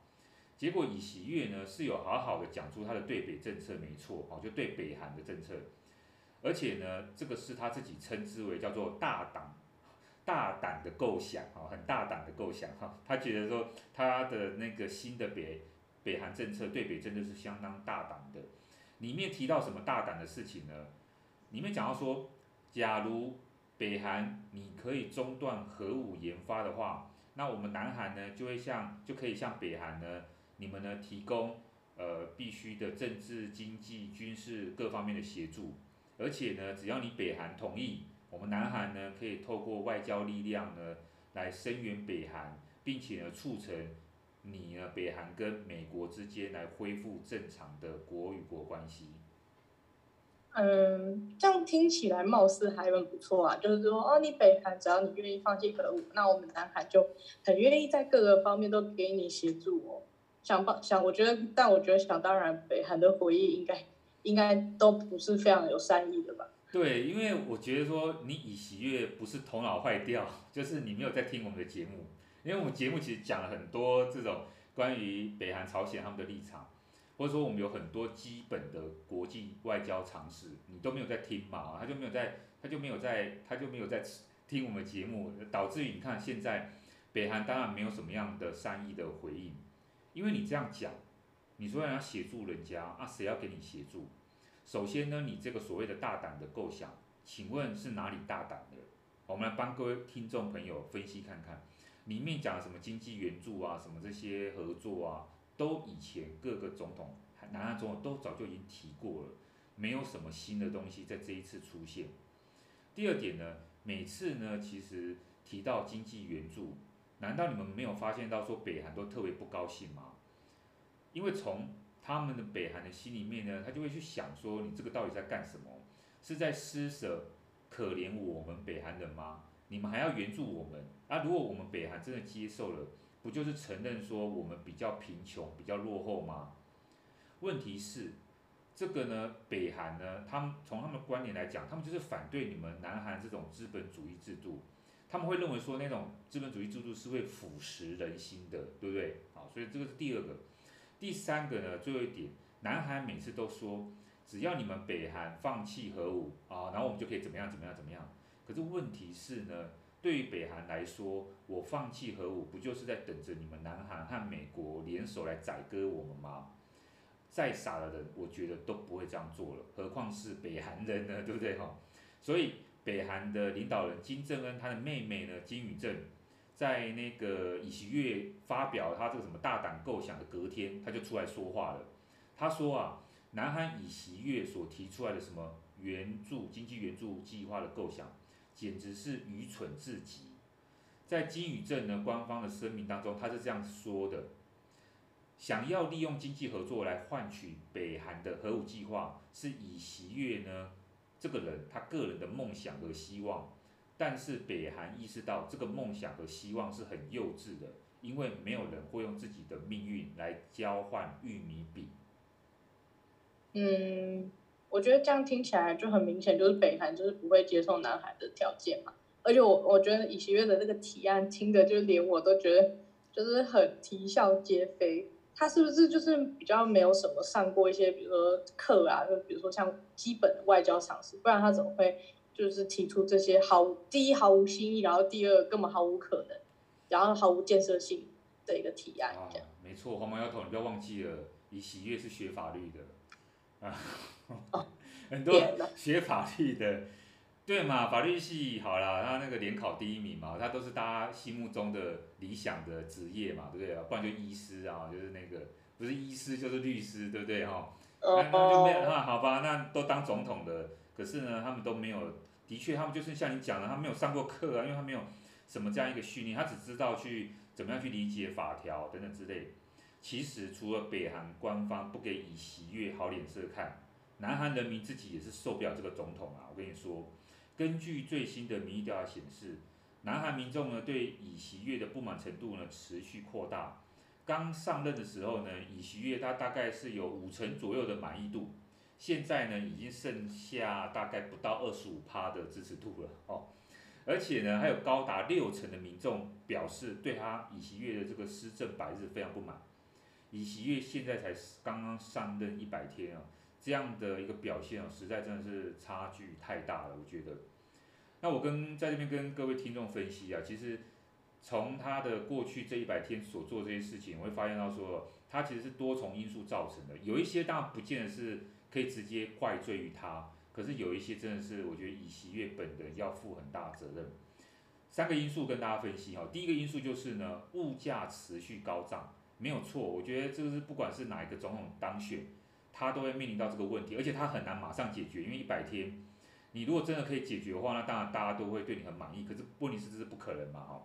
Speaker 2: 结果尹锡悦呢是有好好的讲出他的对北政策，没错，哦，就对北韩的政策，而且呢，这个是他自己称之为叫做大胆、大胆的构想，哈，很大胆的构想，哈，他觉得说他的那个新的北北韩政策对北真的是相当大胆的，里面提到什么大胆的事情呢？里面讲到说，假如北韩你可以中断核武研发的话，那我们南韩呢就会像就可以像北韩呢。你们呢提供呃必须的政治、经济、军事各方面的协助，而且呢，只要你北韩同意，我们南韩呢可以透过外交力量呢来声援北韩，并且呢促成你呢北韩跟美国之间来恢复正常的国与国关系。
Speaker 1: 嗯，这样听起来貌似还很不错啊，就是说哦，你北韩只要你愿意放弃核武，那我们南韩就很愿意在各个方面都给你协助哦。想帮想，我觉得，但我觉得想当然，北韩的回应应该应该都不是非常有善意的吧？
Speaker 2: 对，因为我觉得说你以喜悦不是头脑坏掉，<laughs> 就是你没有在听我们的节目，因为我们节目其实讲了很多这种关于北韩、朝鲜他们的立场，或者说我们有很多基本的国际外交常识，你都没有在听嘛，他就没有在，他就没有在，他就没有在听我们节目，导致于你看现在北韩当然没有什么样的善意的回应。因为你这样讲，你说要协助人家啊，谁要给你协助？首先呢，你这个所谓的大胆的构想，请问是哪里大胆的？我们来帮各位听众朋友分析看看，里面讲什么经济援助啊，什么这些合作啊，都以前各个总统，南韩总统都早就已经提过了，没有什么新的东西在这一次出现。第二点呢，每次呢，其实提到经济援助。难道你们没有发现到说北韩都特别不高兴吗？因为从他们的北韩的心里面呢，他就会去想说，你这个到底在干什么？是在施舍可怜我们北韩人吗？你们还要援助我们？啊，如果我们北韩真的接受了，不就是承认说我们比较贫穷、比较落后吗？问题是，这个呢，北韩呢，他们从他们的观点来讲，他们就是反对你们南韩这种资本主义制度。他们会认为说那种资本主义制度是会腐蚀人心的，对不对？好，所以这个是第二个。第三个呢，最后一点，南韩每次都说，只要你们北韩放弃核武啊，然后我们就可以怎么样怎么样怎么样。可是问题是呢，对于北韩来说，我放弃核武，不就是在等着你们南韩和美国联手来宰割我们吗？再傻的人，我觉得都不会这样做了，何况是北韩人呢，对不对？哈，所以。北韩的领导人金正恩，他的妹妹呢金宇镇，在那个尹锡悦发表他这个什么大胆构想的隔天，他就出来说话了。他说啊，南韩尹锡悦所提出来的什么援助经济援助计划的构想，简直是愚蠢至极。在金宇镇呢官方的声明当中，他是这样说的：想要利用经济合作来换取北韩的核武计划，是尹锡悦呢。这个人他个人的梦想和希望，但是北韩意识到这个梦想和希望是很幼稚的，因为没有人会用自己的命运来交换玉米饼。
Speaker 1: 嗯，我觉得这样听起来就很明显，就是北韩就是不会接受南韩的条件嘛。而且我我觉得尹锡悦的那个提案听的，就是连我都觉得就是很啼笑皆非。他是不是就是比较没有什么上过一些，比如说课啊，就比如说像基本的外交常识，不然他怎么会就就是提出这些毫第一毫无新意，然后第二根本毫无可能，然后毫无建设性的一个提案。这样、啊、
Speaker 2: 没错，黄毛丫头，你不要忘记了，李喜悦是学法律的啊，哦、<laughs> 很多学法律的。对嘛，法律系好啦，他那个联考第一名嘛，他都是大家心目中的理想的职业嘛，对不对啊？不然就医师啊，就是那个不是医师就是律师，对不对哈？那那就没有那好吧，那都当总统的，可是呢，他们都没有，的确他们就是像你讲的，他没有上过课啊，因为他没有什么这样一个训练，他只知道去怎么样去理解法条等等之类。其实除了北韩官方不给以喜悦好脸色看，南韩人民自己也是受不了这个总统啊，我跟你说。根据最新的民意调查显示，南韩民众呢对尹锡悦的不满程度呢持续扩大。刚上任的时候呢，尹锡悦他大概是有五成左右的满意度，现在呢已经剩下大概不到二十五趴的支持度了哦。而且呢，还有高达六成的民众表示对他尹锡悦的这个施政百日非常不满。尹锡悦现在才刚刚上任一百天啊。这样的一个表现哦，实在真的是差距太大了，我觉得。那我跟在这边跟各位听众分析啊，其实从他的过去这一百天所做这些事情，我会发现到说，他其实是多重因素造成的。有一些当然不见得是可以直接怪罪于他，可是有一些真的是我觉得尹锡悦本人要负很大责任。三个因素跟大家分析哈，第一个因素就是呢，物价持续高涨，没有错，我觉得这个是不管是哪一个总统当选。他都会面临到这个问题，而且他很难马上解决，因为一百天，你如果真的可以解决的话，那当然大家都会对你很满意。可是问题是这是不可能嘛？哈，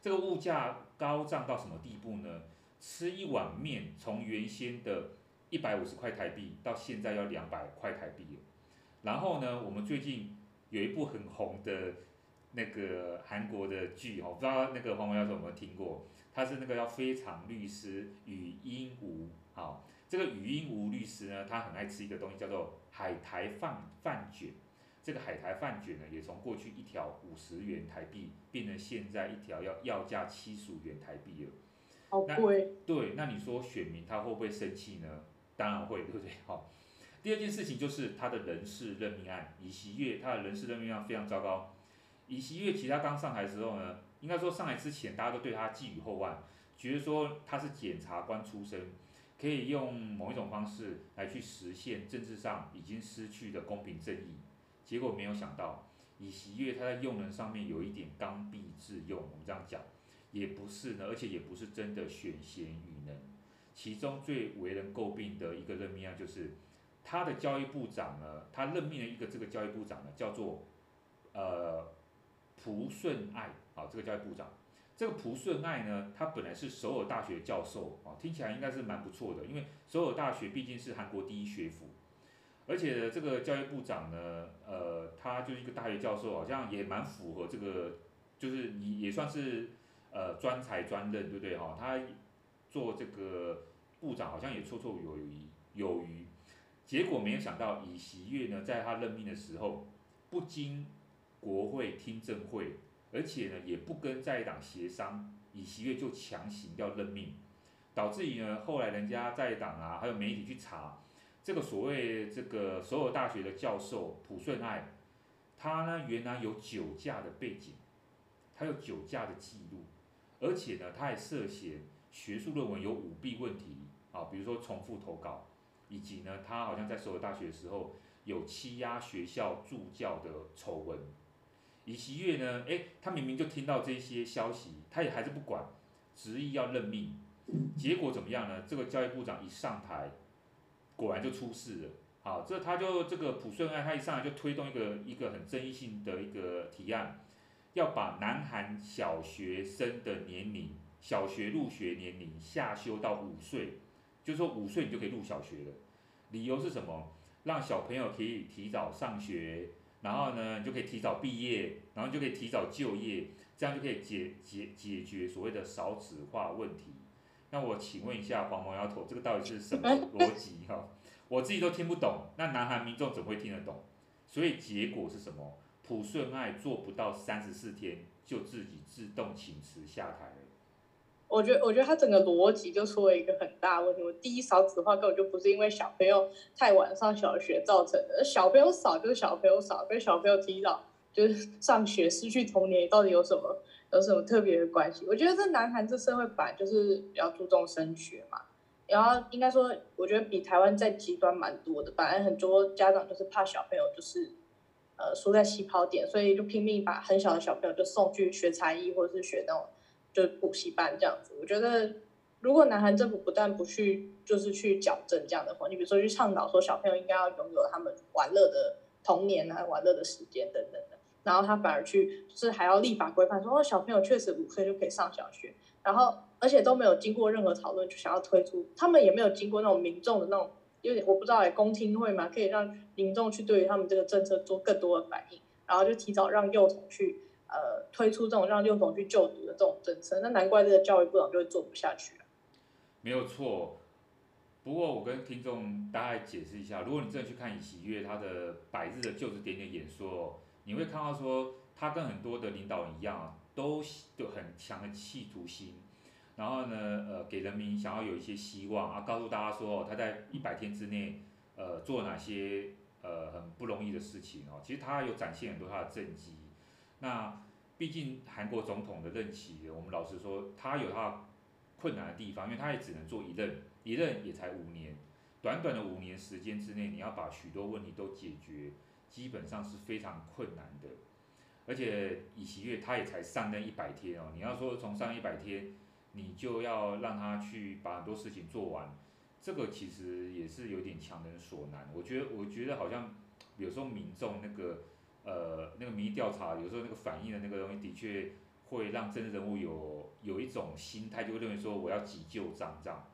Speaker 2: 这个物价高涨到什么地步呢？吃一碗面从原先的一百五十块台币到现在要两百块台币了。然后呢，我们最近有一部很红的那个韩国的剧，我不知道那个黄毛丫头有没有听过？他是那个叫《非常律师禹英禑》，好。这个禹英禑律师呢，他很爱吃一个东西，叫做海苔饭饭卷。这个海苔饭卷呢，也从过去一条五十元台币，变成现在一条要要价七十五元台币了。
Speaker 1: 好贵。
Speaker 2: 对，那你说选民他会不会生气呢？当然会，对不对？好。第二件事情就是他的人事任命案，尹锡悦他的人事任命案非常糟糕。尹锡悦其实他刚上台的时候呢，应该说上台之前，大家都对他寄予厚望，觉得说他是检察官出身。可以用某一种方式来去实现政治上已经失去的公平正义，结果没有想到，尹锡悦他在用人上面有一点刚愎自用，我们这样讲，也不是呢，而且也不是真的选贤与能。其中最为人诟病的一个任命案就是，他的教育部长呢，他任命了一个这个教育部长呢，叫做呃朴顺爱，啊，这个教育部长。这个朴顺爱呢，他本来是首尔大学教授啊，听起来应该是蛮不错的，因为首尔大学毕竟是韩国第一学府，而且这个教育部长呢，呃，他就是一个大学教授，好像也蛮符合这个，就是你也算是呃专才专任，对不对哈？他做这个部长好像也绰绰有余有余，结果没有想到尹锡悦呢，在他任命的时候，不经国会听证会。而且呢，也不跟在党协商，尹锡悦就强行要任命，导致于呢，后来人家在党啊，还有媒体去查，这个所谓这个首尔大学的教授朴顺爱，他呢原来有酒驾的背景，他有酒驾的记录，而且呢，他还涉嫌学术论文有舞弊问题啊，比如说重复投稿，以及呢，他好像在首尔大学的时候有欺压学校助教的丑闻。尹锡悦呢？诶，他明明就听到这些消息，他也还是不管，执意要任命。结果怎么样呢？这个教育部长一上台，果然就出事了。好，这他就这个朴顺爱，他一上来就推动一个一个很争议性的一个提案，要把南韩小学生的年龄，小学入学年龄下修到五岁，就说五岁你就可以入小学了。理由是什么？让小朋友可以提早上学。然后呢，你就可以提早毕业，然后就可以提早就业，这样就可以解解解决所谓的少子化问题。那我请问一下黄毛丫头，这个到底是什么逻辑 <laughs> 哈？我自己都听不懂，那南韩民众怎么会听得懂？所以结果是什么？朴顺爱做不到三十四天，就自己自动请辞下台了。
Speaker 1: 我觉得，我觉得他整个逻辑就出了一个很大问题。我第一，少子化根本就不是因为小朋友太晚上小学造成的，小朋友少就是小朋友少，跟小朋友提早就是上学失去童年到底有什么有什么特别的关系？我觉得这南韩这社会本来就是比较注重升学嘛，然后应该说，我觉得比台湾再极端蛮多的。本来很多家长就是怕小朋友就是呃输在起跑点，所以就拼命把很小的小朋友就送去学才艺或者是学那种就补习班这样子。我觉得如果南韩政府不但不去就是去矫正这样的话，你比如说去倡导说小朋友应该要拥有他们玩乐的童年啊，玩乐的时间等等的。然后他反而去，就是还要立法规范，说哦，小朋友确实五岁就可以上小学，然后而且都没有经过任何讨论就想要推出，他们也没有经过那种民众的那种，因为我不知道哎，公听会嘛，可以让民众去对于他们这个政策做更多的反应，然后就提早让幼童去呃推出这种让幼童去就读的这种政策，那难怪这个教育部长就会做不下去了。
Speaker 2: 没有错，不过我跟听众大概解释一下，如果你真的去看喜悦他的百日的就职点点演说。你会看到说，他跟很多的领导人一样，都有很强的企图心，然后呢，呃，给人民想要有一些希望啊，告诉大家说他在一百天之内，呃，做哪些呃很不容易的事情哦。其实他有展现很多他的政绩。那毕竟韩国总统的任期，我们老实说，他有他困难的地方，因为他也只能做一任，一任也才五年，短短的五年时间之内，你要把许多问题都解决。基本上是非常困难的，而且尹锡悦他也才上任一百天哦。你要说从上一百天，你就要让他去把很多事情做完，这个其实也是有点强人所难。我觉得，我觉得好像有时候民众那个呃那个民意调查，有时候那个反映的那个东西，的确会让政治人物有有一种心态，就会认为说我要急就章这样。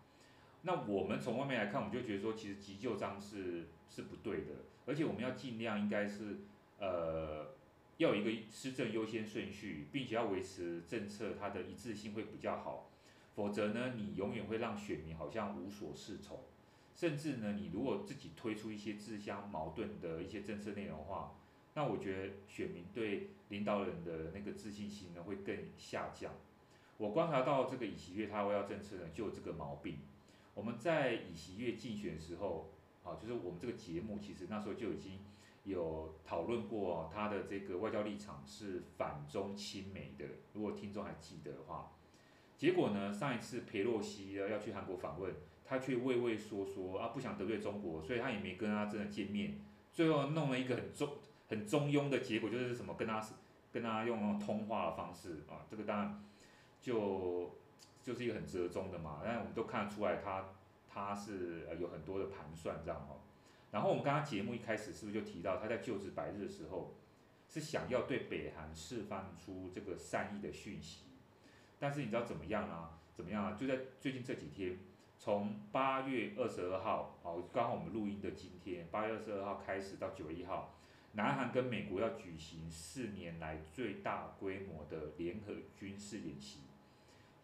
Speaker 2: 那我们从外面来看，我们就觉得说，其实急就章是是不对的。而且我们要尽量应该是，呃，要有一个施政优先顺序，并且要维持政策它的一致性会比较好。否则呢，你永远会让选民好像无所适从，甚至呢，你如果自己推出一些自相矛盾的一些政策内容的话，那我觉得选民对领导人的那个自信心呢会更下降。我观察到这个尹锡悦他要政策呢就有这个毛病。我们在尹锡悦竞选的时候。好，就是我们这个节目其实那时候就已经有讨论过，他的这个外交立场是反中亲美的。如果听众还记得的话，结果呢，上一次裴洛西要去韩国访问，他却畏畏缩缩啊，不想得罪中国，所以他也没跟他真的见面。最后弄了一个很中很中庸的结果，就是什么跟他跟他用通话的方式啊，这个当然就就是一个很折中的嘛。但是我们都看得出来他。他是呃有很多的盘算这样哦，然后我们刚刚节目一开始是不是就提到他在就职百日的时候，是想要对北韩释放出这个善意的讯息，但是你知道怎么样啊？怎么样啊？就在最近这几天，从八月二十二号哦，刚好我们录音的今天，八月二十二号开始到九月一号，南韩跟美国要举行四年来最大规模的联合军事演习，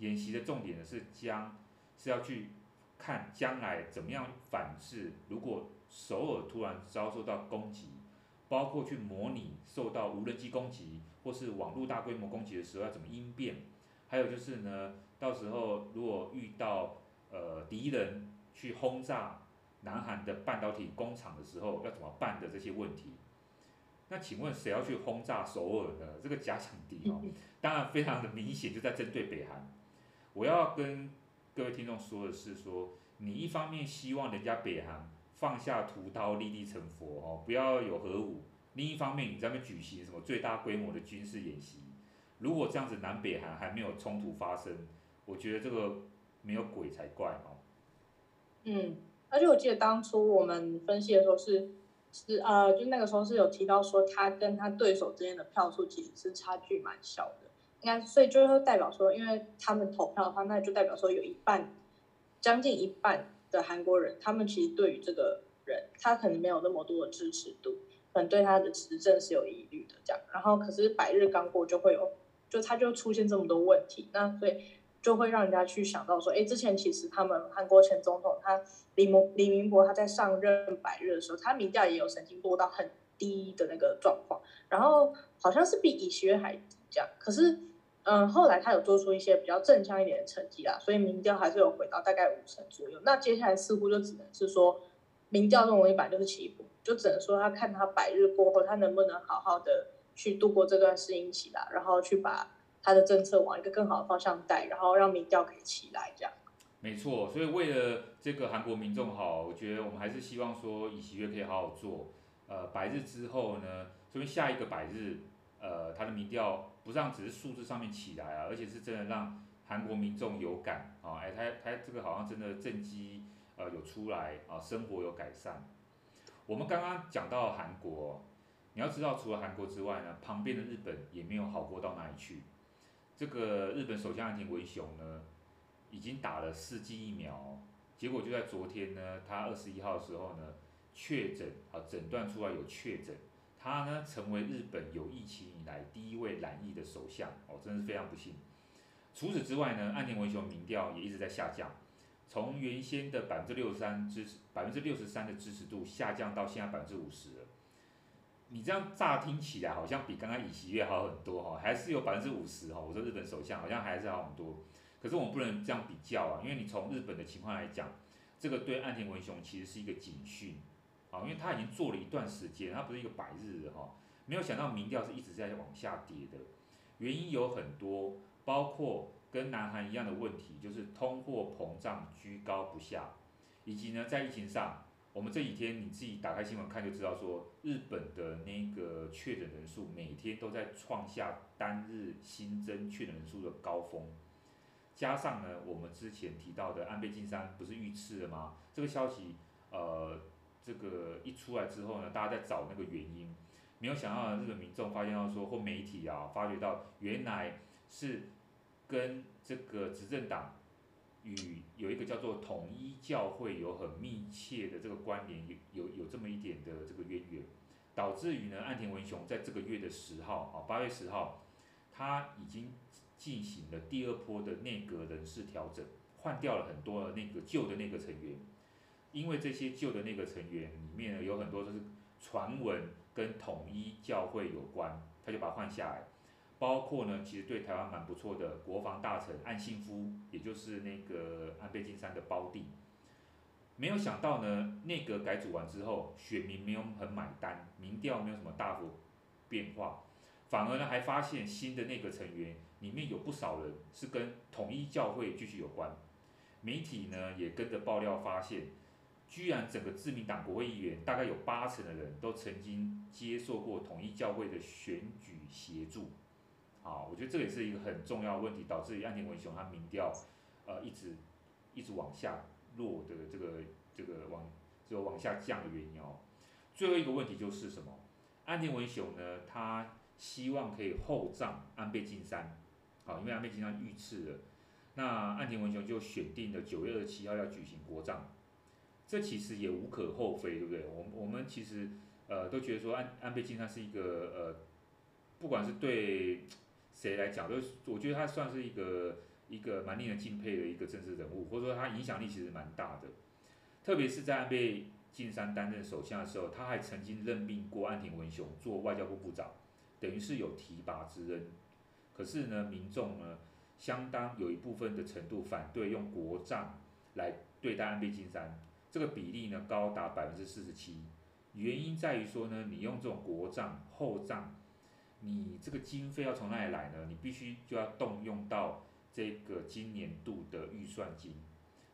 Speaker 2: 演习的重点呢是将是要去。看将来怎么样反制，如果首尔突然遭受到攻击，包括去模拟受到无人机攻击或是网络大规模攻击的时候要怎么应变，还有就是呢，到时候如果遇到呃敌人去轰炸南韩的半导体工厂的时候要怎么办的这些问题。那请问谁要去轰炸首尔呢？这个假想敌哦，<laughs> 当然非常的明显就在针对北韩。我要跟。各位听众说的是说，你一方面希望人家北韩放下屠刀立地成佛哦，不要有核武；另一方面，你在那边举行什么最大规模的军事演习？如果这样子南北韩还没有冲突发生，我觉得这个没有鬼才怪哦。
Speaker 1: 嗯，而且我记得当初我们分析的时候是是呃，就那个时候是有提到说，他跟他对手之间的票数其实是差距蛮小的。应该，所以就是代表说，因为他们投票的话，那就代表说有一半，将近一半的韩国人，他们其实对于这个人，他可能没有那么多的支持度，可能对他的执政是有疑虑的这样。然后，可是百日刚过就会有，就他就出现这么多问题，那所以就会让人家去想到说，哎，之前其实他们韩国前总统他李明李明博他在上任百日的时候，他民调也有曾经落到很低的那个状况，然后好像是比尹锡悦还低这样，可是。嗯，后来他有做出一些比较正向一点的成绩啦，所以民调还是有回到大概五成左右。那接下来似乎就只能是说，民调这种一百就是起步，就只能说他看他百日过后，他能不能好好的去度过这段适应期啦，然后去把他的政策往一个更好的方向带，然后让民调可以起来这样。
Speaker 2: 没错，所以为了这个韩国民众好，我觉得我们还是希望说尹锡悦可以好好做。呃，百日之后呢，说明下一个百日，呃，他的民调不让只是数字上面起来啊，而且是真的让韩国民众有感啊，哎，他他这个好像真的政绩呃有出来啊，生活有改善。我们刚刚讲到韩国，你要知道除了韩国之外呢，旁边的日本也没有好过到哪里去。这个日本首相岸田文雄呢，已经打了四剂疫苗，结果就在昨天呢，他二十一号的时候呢，确诊啊，诊断出来有确诊，他呢成为日本有疫情以来第一位染疫的首相，哦，真的是非常不幸。除此之外呢，岸田文雄民调也一直在下降。从原先的百分之六十三支持，百分之六十三的支持度下降到现在百分之五十了。你这样乍听起来好像比刚刚尹锡悦好很多哈，还是有百分之五十哈。我说日本首相好像还是好很多，可是我们不能这样比较啊，因为你从日本的情况来讲，这个对岸田文雄其实是一个警讯啊，因为他已经做了一段时间，他不是一个百日哈，没有想到民调是一直在往下跌的，原因有很多，包括。跟南韩一样的问题，就是通货膨胀居高不下，以及呢，在疫情上，我们这几天你自己打开新闻看就知道，说日本的那个确诊人数每天都在创下单日新增确诊人数的高峰，加上呢，我们之前提到的安倍晋三不是遇刺了吗？这个消息，呃，这个一出来之后呢，大家在找那个原因，没有想到日本民众发现到说，或媒体啊，发觉到原来是。跟这个执政党与有一个叫做统一教会有很密切的这个关联，有有有这么一点的这个渊源，导致于呢，岸田文雄在这个月的十号啊，八月十号，他已经进行了第二波的内阁人事调整，换掉了很多那个旧的内阁成员，因为这些旧的内阁成员里面呢，有很多都是传闻跟统一教会有关，他就把他换下来。包括呢，其实对台湾蛮不错的国防大臣岸信夫，也就是那个安倍晋三的胞弟，没有想到呢，内阁改组完之后，选民没有很买单，民调没有什么大幅变化，反而呢还发现新的内阁成员里面有不少人是跟统一教会继续有关，媒体呢也跟着爆料发现，居然整个自民党国会议员大概有八成的人都曾经接受过统一教会的选举协助。啊，我觉得这也是一个很重要的问题，导致岸田文雄他民调，呃，一直一直往下落的这个这个往就往下降的原因哦。最后一个问题就是什么？岸田文雄呢，他希望可以厚葬安倍晋三，好，因为安倍晋三遇刺了，那岸田文雄就选定了九月二十七号要举行国葬，这其实也无可厚非，对不对？我我们其实呃都觉得说安安倍晋三是一个呃，不管是对。谁来讲？就是我觉得他算是一个一个蛮令人敬佩的一个政治人物，或者说他影响力其实蛮大的。特别是在安倍晋三担任首相的时候，他还曾经任命过岸田文雄做外交部部长，等于是有提拔之恩。可是呢，民众呢，相当有一部分的程度反对用国葬来对待安倍晋三，这个比例呢高达百分之四十七。原因在于说呢，你用这种国葬厚葬。你这个经费要从哪里来呢？你必须就要动用到这个今年度的预算金，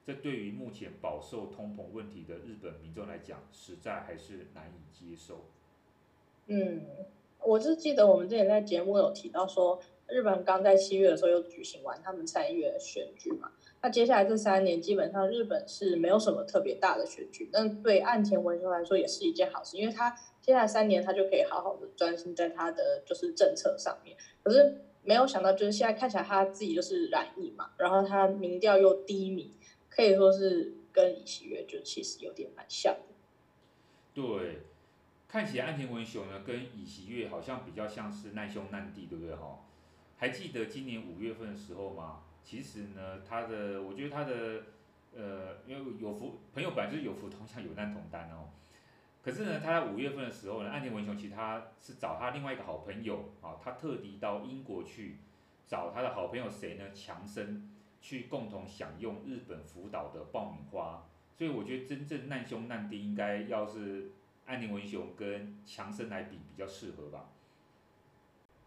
Speaker 2: 这对于目前饱受通膨问题的日本民众来讲，实在还是难以接受。
Speaker 1: 嗯，我是记得我们之前在节目有提到说，日本刚在七月的时候又举行完他们参议院选举嘛，那接下来这三年基本上日本是没有什么特别大的选举，但对岸田文雄来说也是一件好事，因为他。接下来三年，他就可以好好的专心在他的就是政策上面。可是没有想到，就是现在看起来他自己就是染疫嘛，然后他民调又低迷，可以说是跟尹锡悦就其实有点蛮像的。
Speaker 2: 对，看起来岸田文雄呢跟尹锡悦好像比较像是难兄难弟，对不对哈？还记得今年五月份的时候吗？其实呢，他的我觉得他的呃，因为有福朋友本来就是有福同享，有难同担哦。可是呢，他在五月份的时候呢，岸田文雄其实他是找他另外一个好朋友啊，他特地到英国去找他的好朋友谁呢？强生去共同享用日本福岛的爆米花。所以我觉得真正难兄难弟应该要是岸田文雄跟强生来比比较适合吧。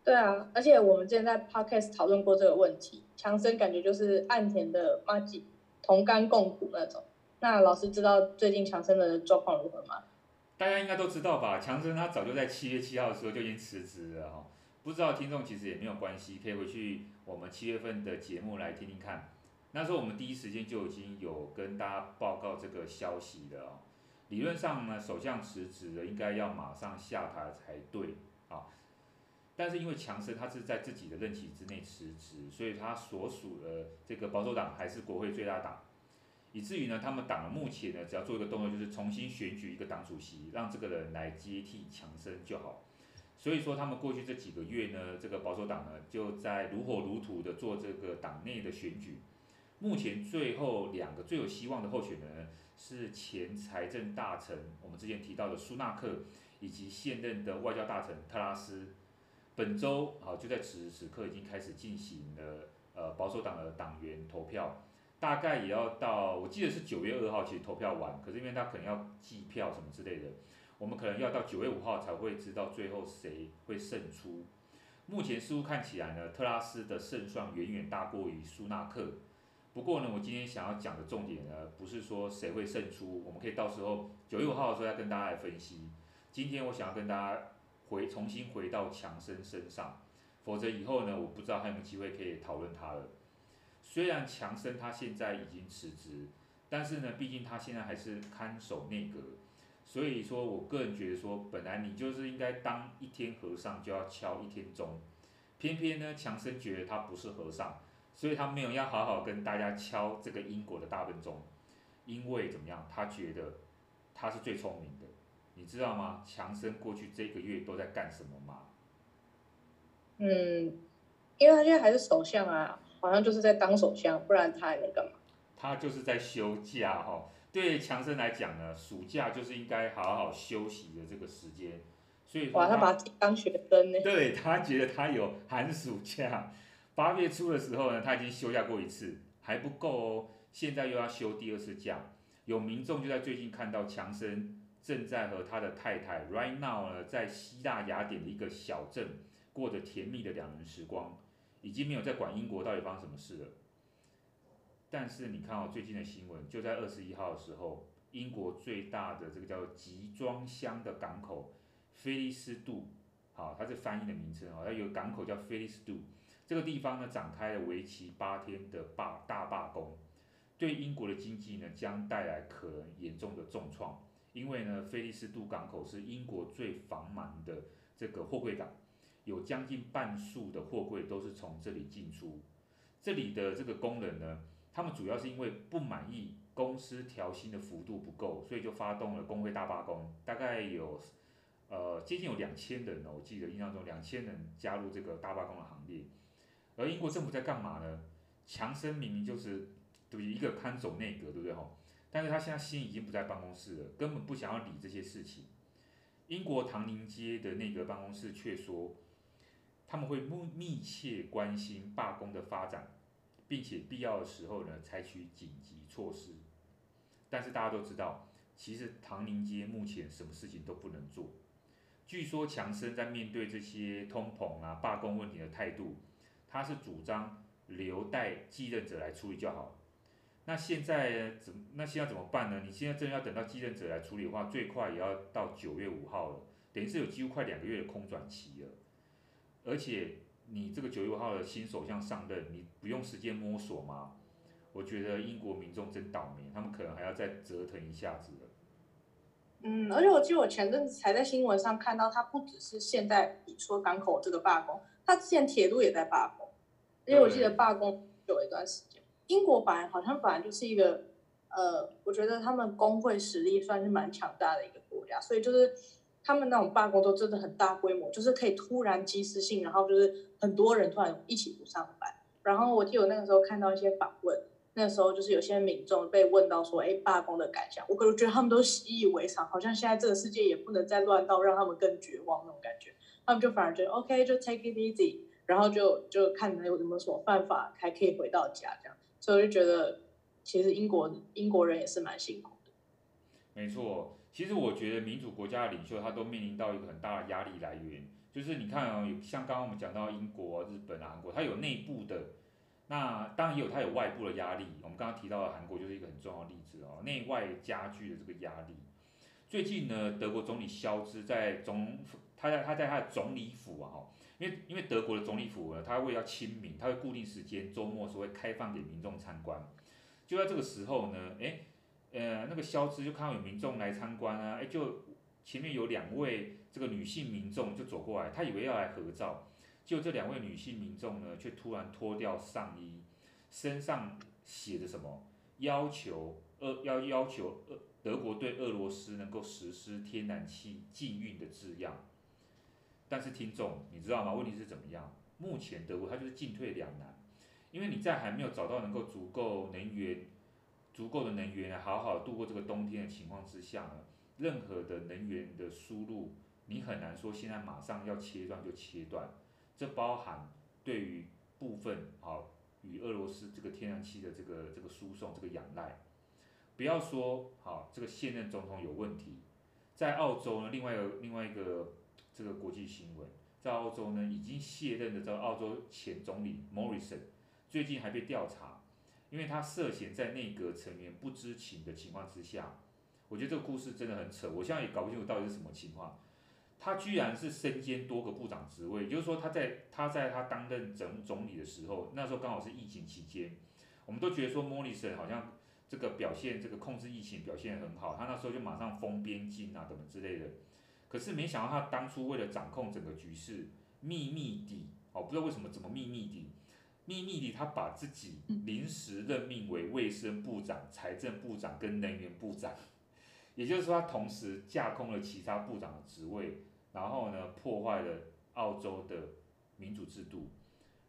Speaker 1: 对啊，而且我们之前在 podcast 讨论过这个问题，强生感觉就是岸田的麻吉，同甘共苦那种。那老师知道最近强生的状况如何吗？
Speaker 2: 大家应该都知道吧，强生他早就在七月七号的时候就已经辞职了哈。不知道听众其实也没有关系，可以回去我们七月份的节目来听听看。那时候我们第一时间就已经有跟大家报告这个消息了哦。理论上呢，首相辞职了，应该要马上下台才对啊。但是因为强生他是在自己的任期之内辞职，所以他所属的这个保守党还是国会最大党，以至于呢，他们党目前呢，只要做一个动作，就是重新选举一个党主席，让这个人来接替强生就好。所以说，他们过去这几个月呢，这个保守党呢，就在如火如荼的做这个党内的选举。目前最后两个最有希望的候选人是前财政大臣，我们之前提到的苏纳克，以及现任的外交大臣特拉斯。本周啊，就在此时此刻已经开始进行了呃保守党的党员投票，大概也要到我记得是九月二号，其实投票完，可是因为他可能要计票什么之类的。我们可能要到九月五号才会知道最后谁会胜出。目前似乎看起来呢，特拉斯的胜算远远大过于苏纳克。不过呢，我今天想要讲的重点呢，不是说谁会胜出，我们可以到时候九月五号的时候要跟大家来分析。今天我想要跟大家回重新回到强生身上，否则以后呢，我不知道还有没有机会可以讨论他了。虽然强生他现在已经辞职，但是呢，毕竟他现在还是看守内阁。所以说，我个人觉得说，本来你就是应该当一天和尚就要敲一天钟，偏偏呢，强生觉得他不是和尚，所以他没有要好好跟大家敲这个英国的大笨钟，因为怎么样？他觉得他是最聪明的，你知道吗？强生过去这个月都在干什么吗？
Speaker 1: 嗯，因为他现在还是首相啊，好像就是在当首相，不然他还能干嘛？
Speaker 2: 他就是在休假哈、哦。对强生来讲呢，暑假就是应该好好休息的这个时间，所以
Speaker 1: 哇，他把自己当学生呢。
Speaker 2: 对，他觉得他有寒暑假，八月初的时候呢，他已经休假过一次，还不够哦，现在又要休第二次假。有民众就在最近看到强生正在和他的太太 right now 呢，在希腊雅典的一个小镇过着甜蜜的两人时光，已经没有在管英国到底发生什么事了。但是你看哦，最近的新闻就在二十一号的时候，英国最大的这个叫集装箱的港口菲利斯杜，好，它是翻译的名称哦，它有个港口叫菲利斯杜，这个地方呢展开了为期八天的罢大罢工，对英国的经济呢将带来可能严重的重创，因为呢菲利斯渡港口是英国最繁忙的这个货柜港，有将近半数的货柜都是从这里进出，这里的这个工人呢。他们主要是因为不满意公司调薪的幅度不够，所以就发动了工会大罢工，大概有呃接近有两千人呢，我记得印象中两千人加入这个大罢工的行列。而英国政府在干嘛呢？强生明明就是对一个看守内阁，对不对吼？但是他现在心已经不在办公室了，根本不想要理这些事情。英国唐宁街的内阁办公室却说，他们会密密切关心罢工的发展。并且必要的时候呢，采取紧急措施。但是大家都知道，其实唐宁街目前什么事情都不能做。据说强生在面对这些通膨啊、罢工问题的态度，他是主张留待继任者来处理就好。那现在怎那现在怎么办呢？你现在真的要等到继任者来处理的话，最快也要到九月五号了，等于是有几乎快两个月的空转期了，而且。你这个九月五号的新首相上任，你不用时间摸索吗？我觉得英国民众真倒霉，他们可能还要再折腾一下子了。
Speaker 1: 嗯，而且我记得我前阵子才在新闻上看到，他不只是现在你说港口这个罢工，他之前铁路也在罢工。因为我记得罢工有一段时间，英国本来好像本来就是一个，呃，我觉得他们工会实力算是蛮强大的一个国家，所以就是。他们那种罢工都真的很大规模，就是可以突然即时性，然后就是很多人突然一起不上班。然后我记得我那个时候看到一些访问，那时候就是有些民众被问到说：“哎，罢工的感想。”我可能觉得他们都习以为常，好像现在这个世界也不能再乱到让他们更绝望那种感觉。他们就反而觉得 OK，就 take it easy，然后就就看有什么什么办法还可以回到家这样。所以我就觉得，其实英国英国人也是蛮辛苦的。
Speaker 2: 没错。其实我觉得民主国家的领袖他都面临到一个很大的压力来源，就是你看哦，像刚刚我们讲到英国、日本啊、韩国，它有内部的，那当然也有它有外部的压力。我们刚刚提到的韩国就是一个很重要的例子哦，内外加剧的这个压力。最近呢，德国总理肖兹在总他在他在他的总理府啊，因为因为德国的总理府呢，他为了要亲民，他会固定时间周末时会开放给民众参观。就在这个时候呢，诶，呃，那个肖兹就看到有民众来参观啊，诶，就前面有两位。这个女性民众就走过来，他以为要来合照，结果这两位女性民众呢，却突然脱掉上衣，身上写着什么？要求俄要要求俄德国对俄罗斯能够实施天然气禁运的字样。但是听众，你知道吗？问题是怎么样？目前德国它就是进退两难，因为你在还没有找到能够足够能源、足够的能源好好度过这个冬天的情况之下呢，任何的能源的输入。你很难说现在马上要切断就切断，这包含对于部分啊与俄罗斯这个天然气的这个这个输送这个仰赖，不要说好这个现任总统有问题，在澳洲呢，另外一个另外一个这个国际新闻，在澳洲呢已经卸任的这个澳洲前总理 Morrison 最近还被调查，因为他涉嫌在内阁成员不知情的情况之下，我觉得这个故事真的很扯，我现在也搞不清楚到底是什么情况。他居然是身兼多个部长职位，也就是说他在他在他担任总总理的时候，那时候刚好是疫情期间，我们都觉得说莫里森好像这个表现这个控制疫情表现很好，他那时候就马上封边境啊等等之类的。可是没想到他当初为了掌控整个局势，秘密地哦，不知道为什么怎么秘密地，秘密地他把自己临时任命为卫生部长、财政部长跟能源部长，也就是说他同时架空了其他部长的职位。然后呢，破坏了澳洲的民主制度。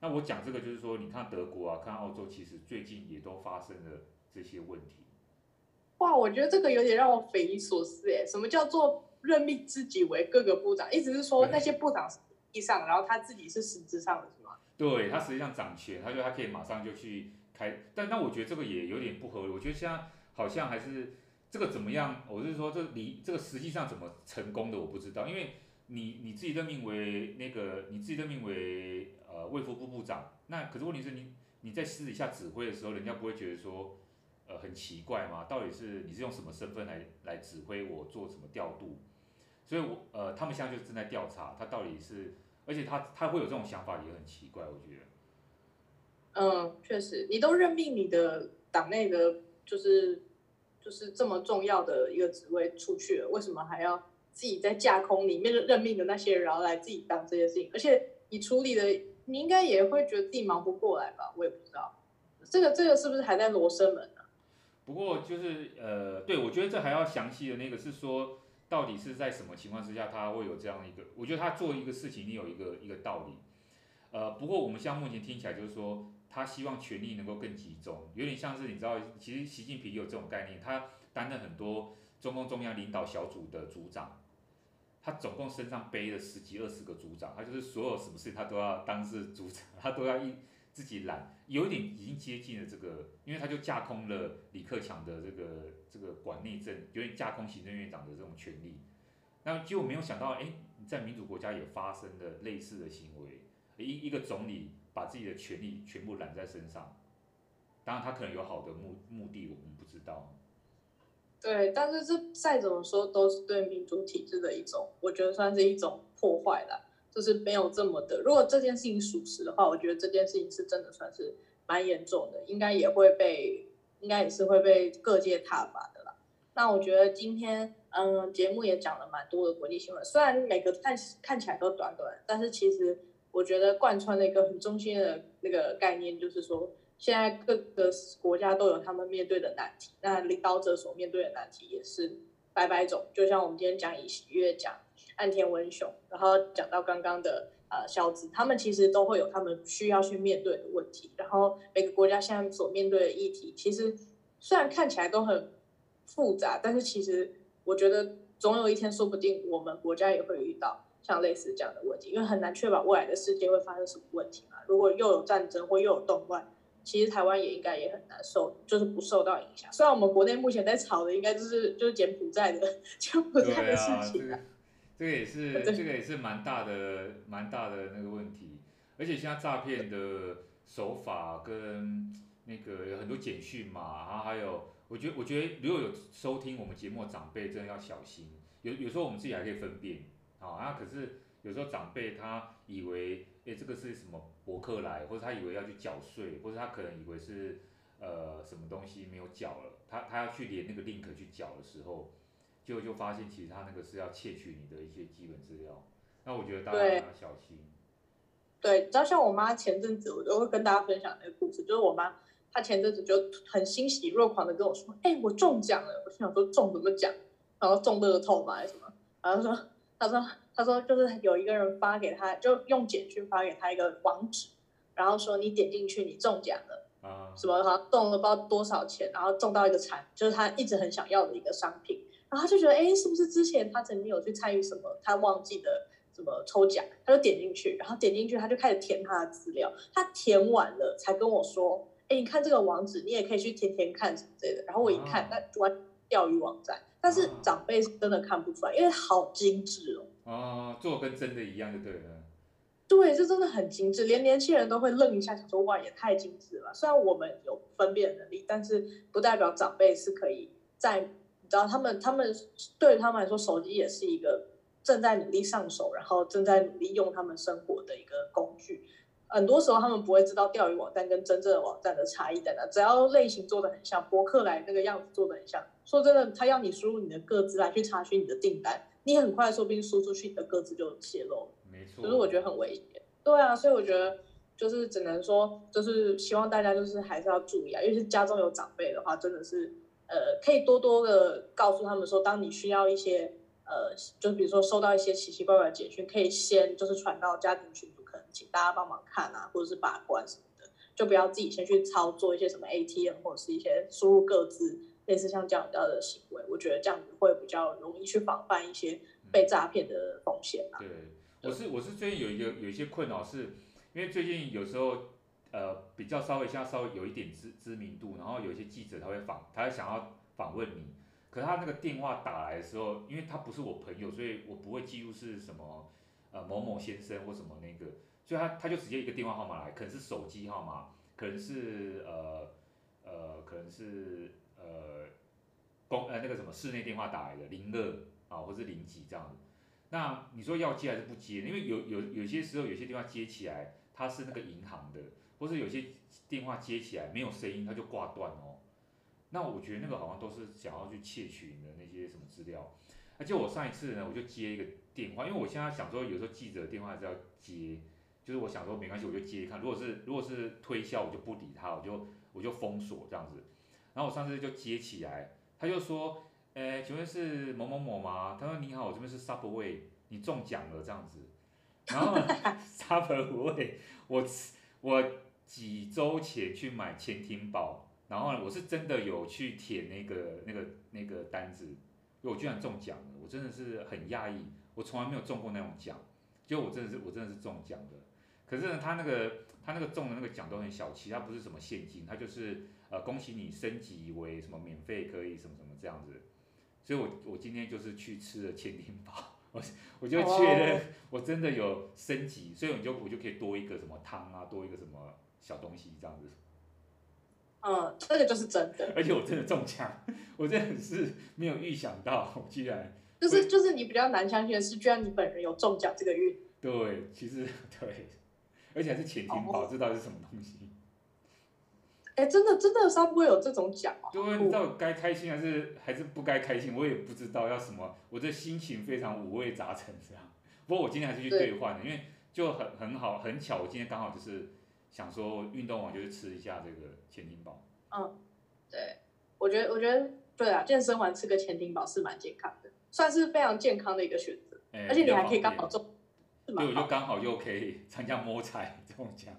Speaker 2: 那我讲这个就是说，你看德国啊，看澳洲，其实最近也都发生了这些问题。
Speaker 1: 哇，我觉得这个有点让我匪夷所思哎。什么叫做任命自己为各个部长？意思是说那些部长实际上，然后他自己是实质上的，是吗？
Speaker 2: 对，他实际上掌权，他就他可以马上就去开。但那我觉得这个也有点不合理。我觉得现在好像还是这个怎么样？我是说这离这个实际上怎么成功的，我不知道，因为。你你自己任命为那个，你自己任命为呃卫福部部长，那可是问题是你你在私底下指挥的时候，人家不会觉得说呃很奇怪吗？到底是你是用什么身份来来指挥我做什么调度？所以我呃他们现在就正在调查他到底是，而且他他会有这种想法也很奇怪，我觉得。
Speaker 1: 嗯，确实，你都任命你的党内的，就是就是这么重要的一个职位出去了，为什么还要？自己在架空里面任命的那些人，然后来自己当这些事情，而且你处理的，你应该也会觉得自己忙不过来吧？我也不知道，这个这个是不是还在罗生门？
Speaker 2: 不过就是呃，对，我觉得这还要详细的那个是说，到底是在什么情况之下他会有这样一个？我觉得他做一个事情，你有一个一个道理。呃，不过我们现在目前听起来就是说，他希望权力能够更集中，有点像是你知道，其实习近平有这种概念，他担任很多中共中央领导小组的组长。他总共身上背了十几二十个组长，他就是所有什么事他都要当是组长，他都要一自己揽，有一点已经接近了这个，因为他就架空了李克强的这个这个管内政，有点架空行政院长的这种权力。那就没有想到，哎，在民主国家也发生了类似的行为，一一个总理把自己的权力全部揽在身上，当然他可能有好的目目的，我们不知道。
Speaker 1: 对，但是这再怎么说都是对民主体制的一种，我觉得算是一种破坏了，就是没有这么的。如果这件事情属实的话，我觉得这件事情是真的算是蛮严重的，应该也会被，应该也是会被各界挞伐的啦。那我觉得今天嗯节目也讲了蛮多的国际新闻，虽然每个看看起来都短短，但是其实我觉得贯穿了一个很中心的那个概念，就是说。现在各个国家都有他们面对的难题，那领导者所面对的难题也是百百种。就像我们今天讲以喜悦讲岸田文雄，然后讲到刚刚的呃小子，他们其实都会有他们需要去面对的问题。然后每个国家现在所面对的议题，其实虽然看起来都很复杂，但是其实我觉得总有一天，说不定我们国家也会遇到像类似这样的问题，因为很难确保未来的世界会发生什么问题嘛。如果又有战争或又有动乱。其实台湾也应该也很难受，就是不受到影响。虽然我们国内目前在吵的，应该就是就是柬埔寨的 <laughs> 柬埔寨的事情啊。
Speaker 2: 这个也是这个也是蛮大的蛮大的那个问题，而且现在诈骗的手法跟那个有很多简讯嘛，然后还有，我觉得我觉得如果有收听我们节目的长辈，真的要小心。有有时候我们自己还可以分辨，啊，啊可是有时候长辈他以为，哎，这个是什么博客来，或者他以为要去缴税，或者他可能以为是呃什么东西没有缴了，他他要去连那个 link 去缴的时候。就就发现，其实他那个是要窃取你的一些基本资料，那我觉得大家要小心。
Speaker 1: 对，你知道像我妈前阵子，我都会跟大家分享那个故事，就是我妈她前阵子就很欣喜若狂的跟我说：“哎、欸，我中奖了！”我心想说中什么奖？然后中乐透嘛还是什么？然后说，她说，她说就是有一个人发给她，就用简讯发给她一个网址，然后说你点进去，你中奖了啊，什么好像中了不知道多少钱，然后中到一个产，就是他一直很想要的一个商品。然后他就觉得，哎，是不是之前他曾经有去参与什么，他忘记的什么抽奖，他就点进去，然后点进去，他就开始填他的资料。他填完了才跟我说，哎，你看这个网址，你也可以去填填看什么之类的。然后我一看，那完钓鱼网站，但是长辈是真的看不出来，因为好精致哦。
Speaker 2: 哦，做跟真的一样就对了。
Speaker 1: 对，这真的很精致，连年轻人都会愣一下，想说哇，也太精致了。虽然我们有分辨能力，但是不代表长辈是可以在。然后他们，他们对于他们来说，手机也是一个正在努力上手，然后正在努力用他们生活的一个工具。很多时候，他们不会知道钓鱼网站跟真正的网站的差异在哪。只要类型做的很像，博客来那个样子做的很像。说真的，他要你输入你的个资来去查询你的订单，你很快说不定输出去你的个资就泄露了。
Speaker 2: 没错，
Speaker 1: 可是我觉得很危险。对啊，所以我觉得就是只能说，就是希望大家就是还是要注意啊，尤其是家中有长辈的话，真的是。呃，可以多多的告诉他们说，当你需要一些呃，就比如说收到一些奇奇怪怪的简讯，可以先就是传到家庭群组，可能请大家帮忙看啊，或者是把关什么的，就不要自己先去操作一些什么 ATM 或者是一些输入各自，类似像这样的行为，我觉得这样子会比较容易去防范一些被诈骗的风险啊。
Speaker 2: 对，我是我是最近有一个有一些困扰，是因为最近有时候。呃，比较稍微像稍微有一点知知名度，然后有一些记者他会访，他会想要访问你，可他那个电话打来的时候，因为他不是我朋友，所以我不会记录是什么呃某某先生或什么那个，所以他他就直接一个电话号码来，可能是手机号码，可能是呃呃可能是呃公呃那个什么室内电话打来的零二啊或是零几这样子，那你说要接还是不接？因为有有有些时候有些电话接起来，他是那个银行的。或是有些电话接起来没有声音，他就挂断哦。那我觉得那个好像都是想要去窃取你的那些什么资料。而且我上一次呢，我就接一个电话，因为我现在想说，有时候记者电话还是要接，就是我想说没关系，我就接一看。如果是如果是推销，我就不理他，我就我就封锁这样子。然后我上次就接起来，他就说：“诶，请问是某某某吗？”他说：“你好，我这边是 Subway，你中奖了这样子。”然后 <laughs> Subway，我我。几周前去买潜艇宝，然后我是真的有去填那个那个那个单子，因为我居然中奖了，我真的是很讶异，我从来没有中过那种奖，就我真的是我真的是中奖的。可是呢，他那个他那个中的那个奖都很小气，他不是什么现金，他就是呃恭喜你升级为什么免费可以什么什么这样子，所以我我今天就是去吃了潜艇堡，<laughs> 我我就确认我真的有升级，所以我就我就可以多一个什么汤啊，多一个什么。小东西这样子，
Speaker 1: 嗯，这个就是真的，
Speaker 2: 而且我真的中奖，我真的是没有预想到，居然
Speaker 1: 就是就是你比较难相信的是，居然你本人有中奖这个运。
Speaker 2: 对，其实对，而且还是潜艇宝，这到底是什么东西？
Speaker 1: 哎，真的真的，他不会有这种奖哦。
Speaker 2: 对，你知道该开心还是还是不该开心？我也不知道要什么，我这心情非常五味杂陈这样。不过我今天还是去兑换的，因为就很很好很巧，我今天刚好就是。想说运动完就去吃一下这个前庭堡。
Speaker 1: 嗯，对，我觉得我觉得对啊，健身完吃个前庭堡是蛮健康的，算是非常健康的一个选择。欸、而且你还可以刚好中，
Speaker 2: 对，我就刚好又可以参加摸彩 <laughs> 中奖。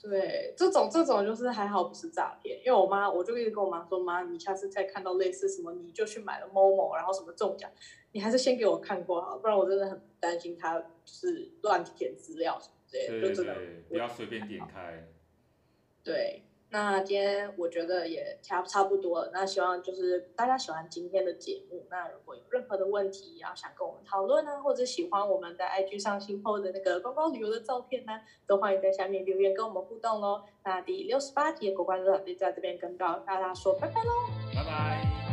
Speaker 1: 对，这种这种就是还好不是诈骗，因为我妈我就一直跟我妈说，妈，你下次再看到类似什么，你就去买了某某，然后什么中奖，你还是先给我看过好，不然我真的很担心他就是乱填资料。对对对，不要随便点开。对，那今天我觉得也差差不多了，那希望就是大家喜欢今天的节目。那如果有任何的问题，要想跟我们讨论呢，或者喜欢我们在 IG 上新 po 的那个观光旅游的照片呢，都欢迎在下面留言跟我们互动喽。那第六十八集的国关日就在这边跟大家说拜拜喽，
Speaker 2: 拜拜。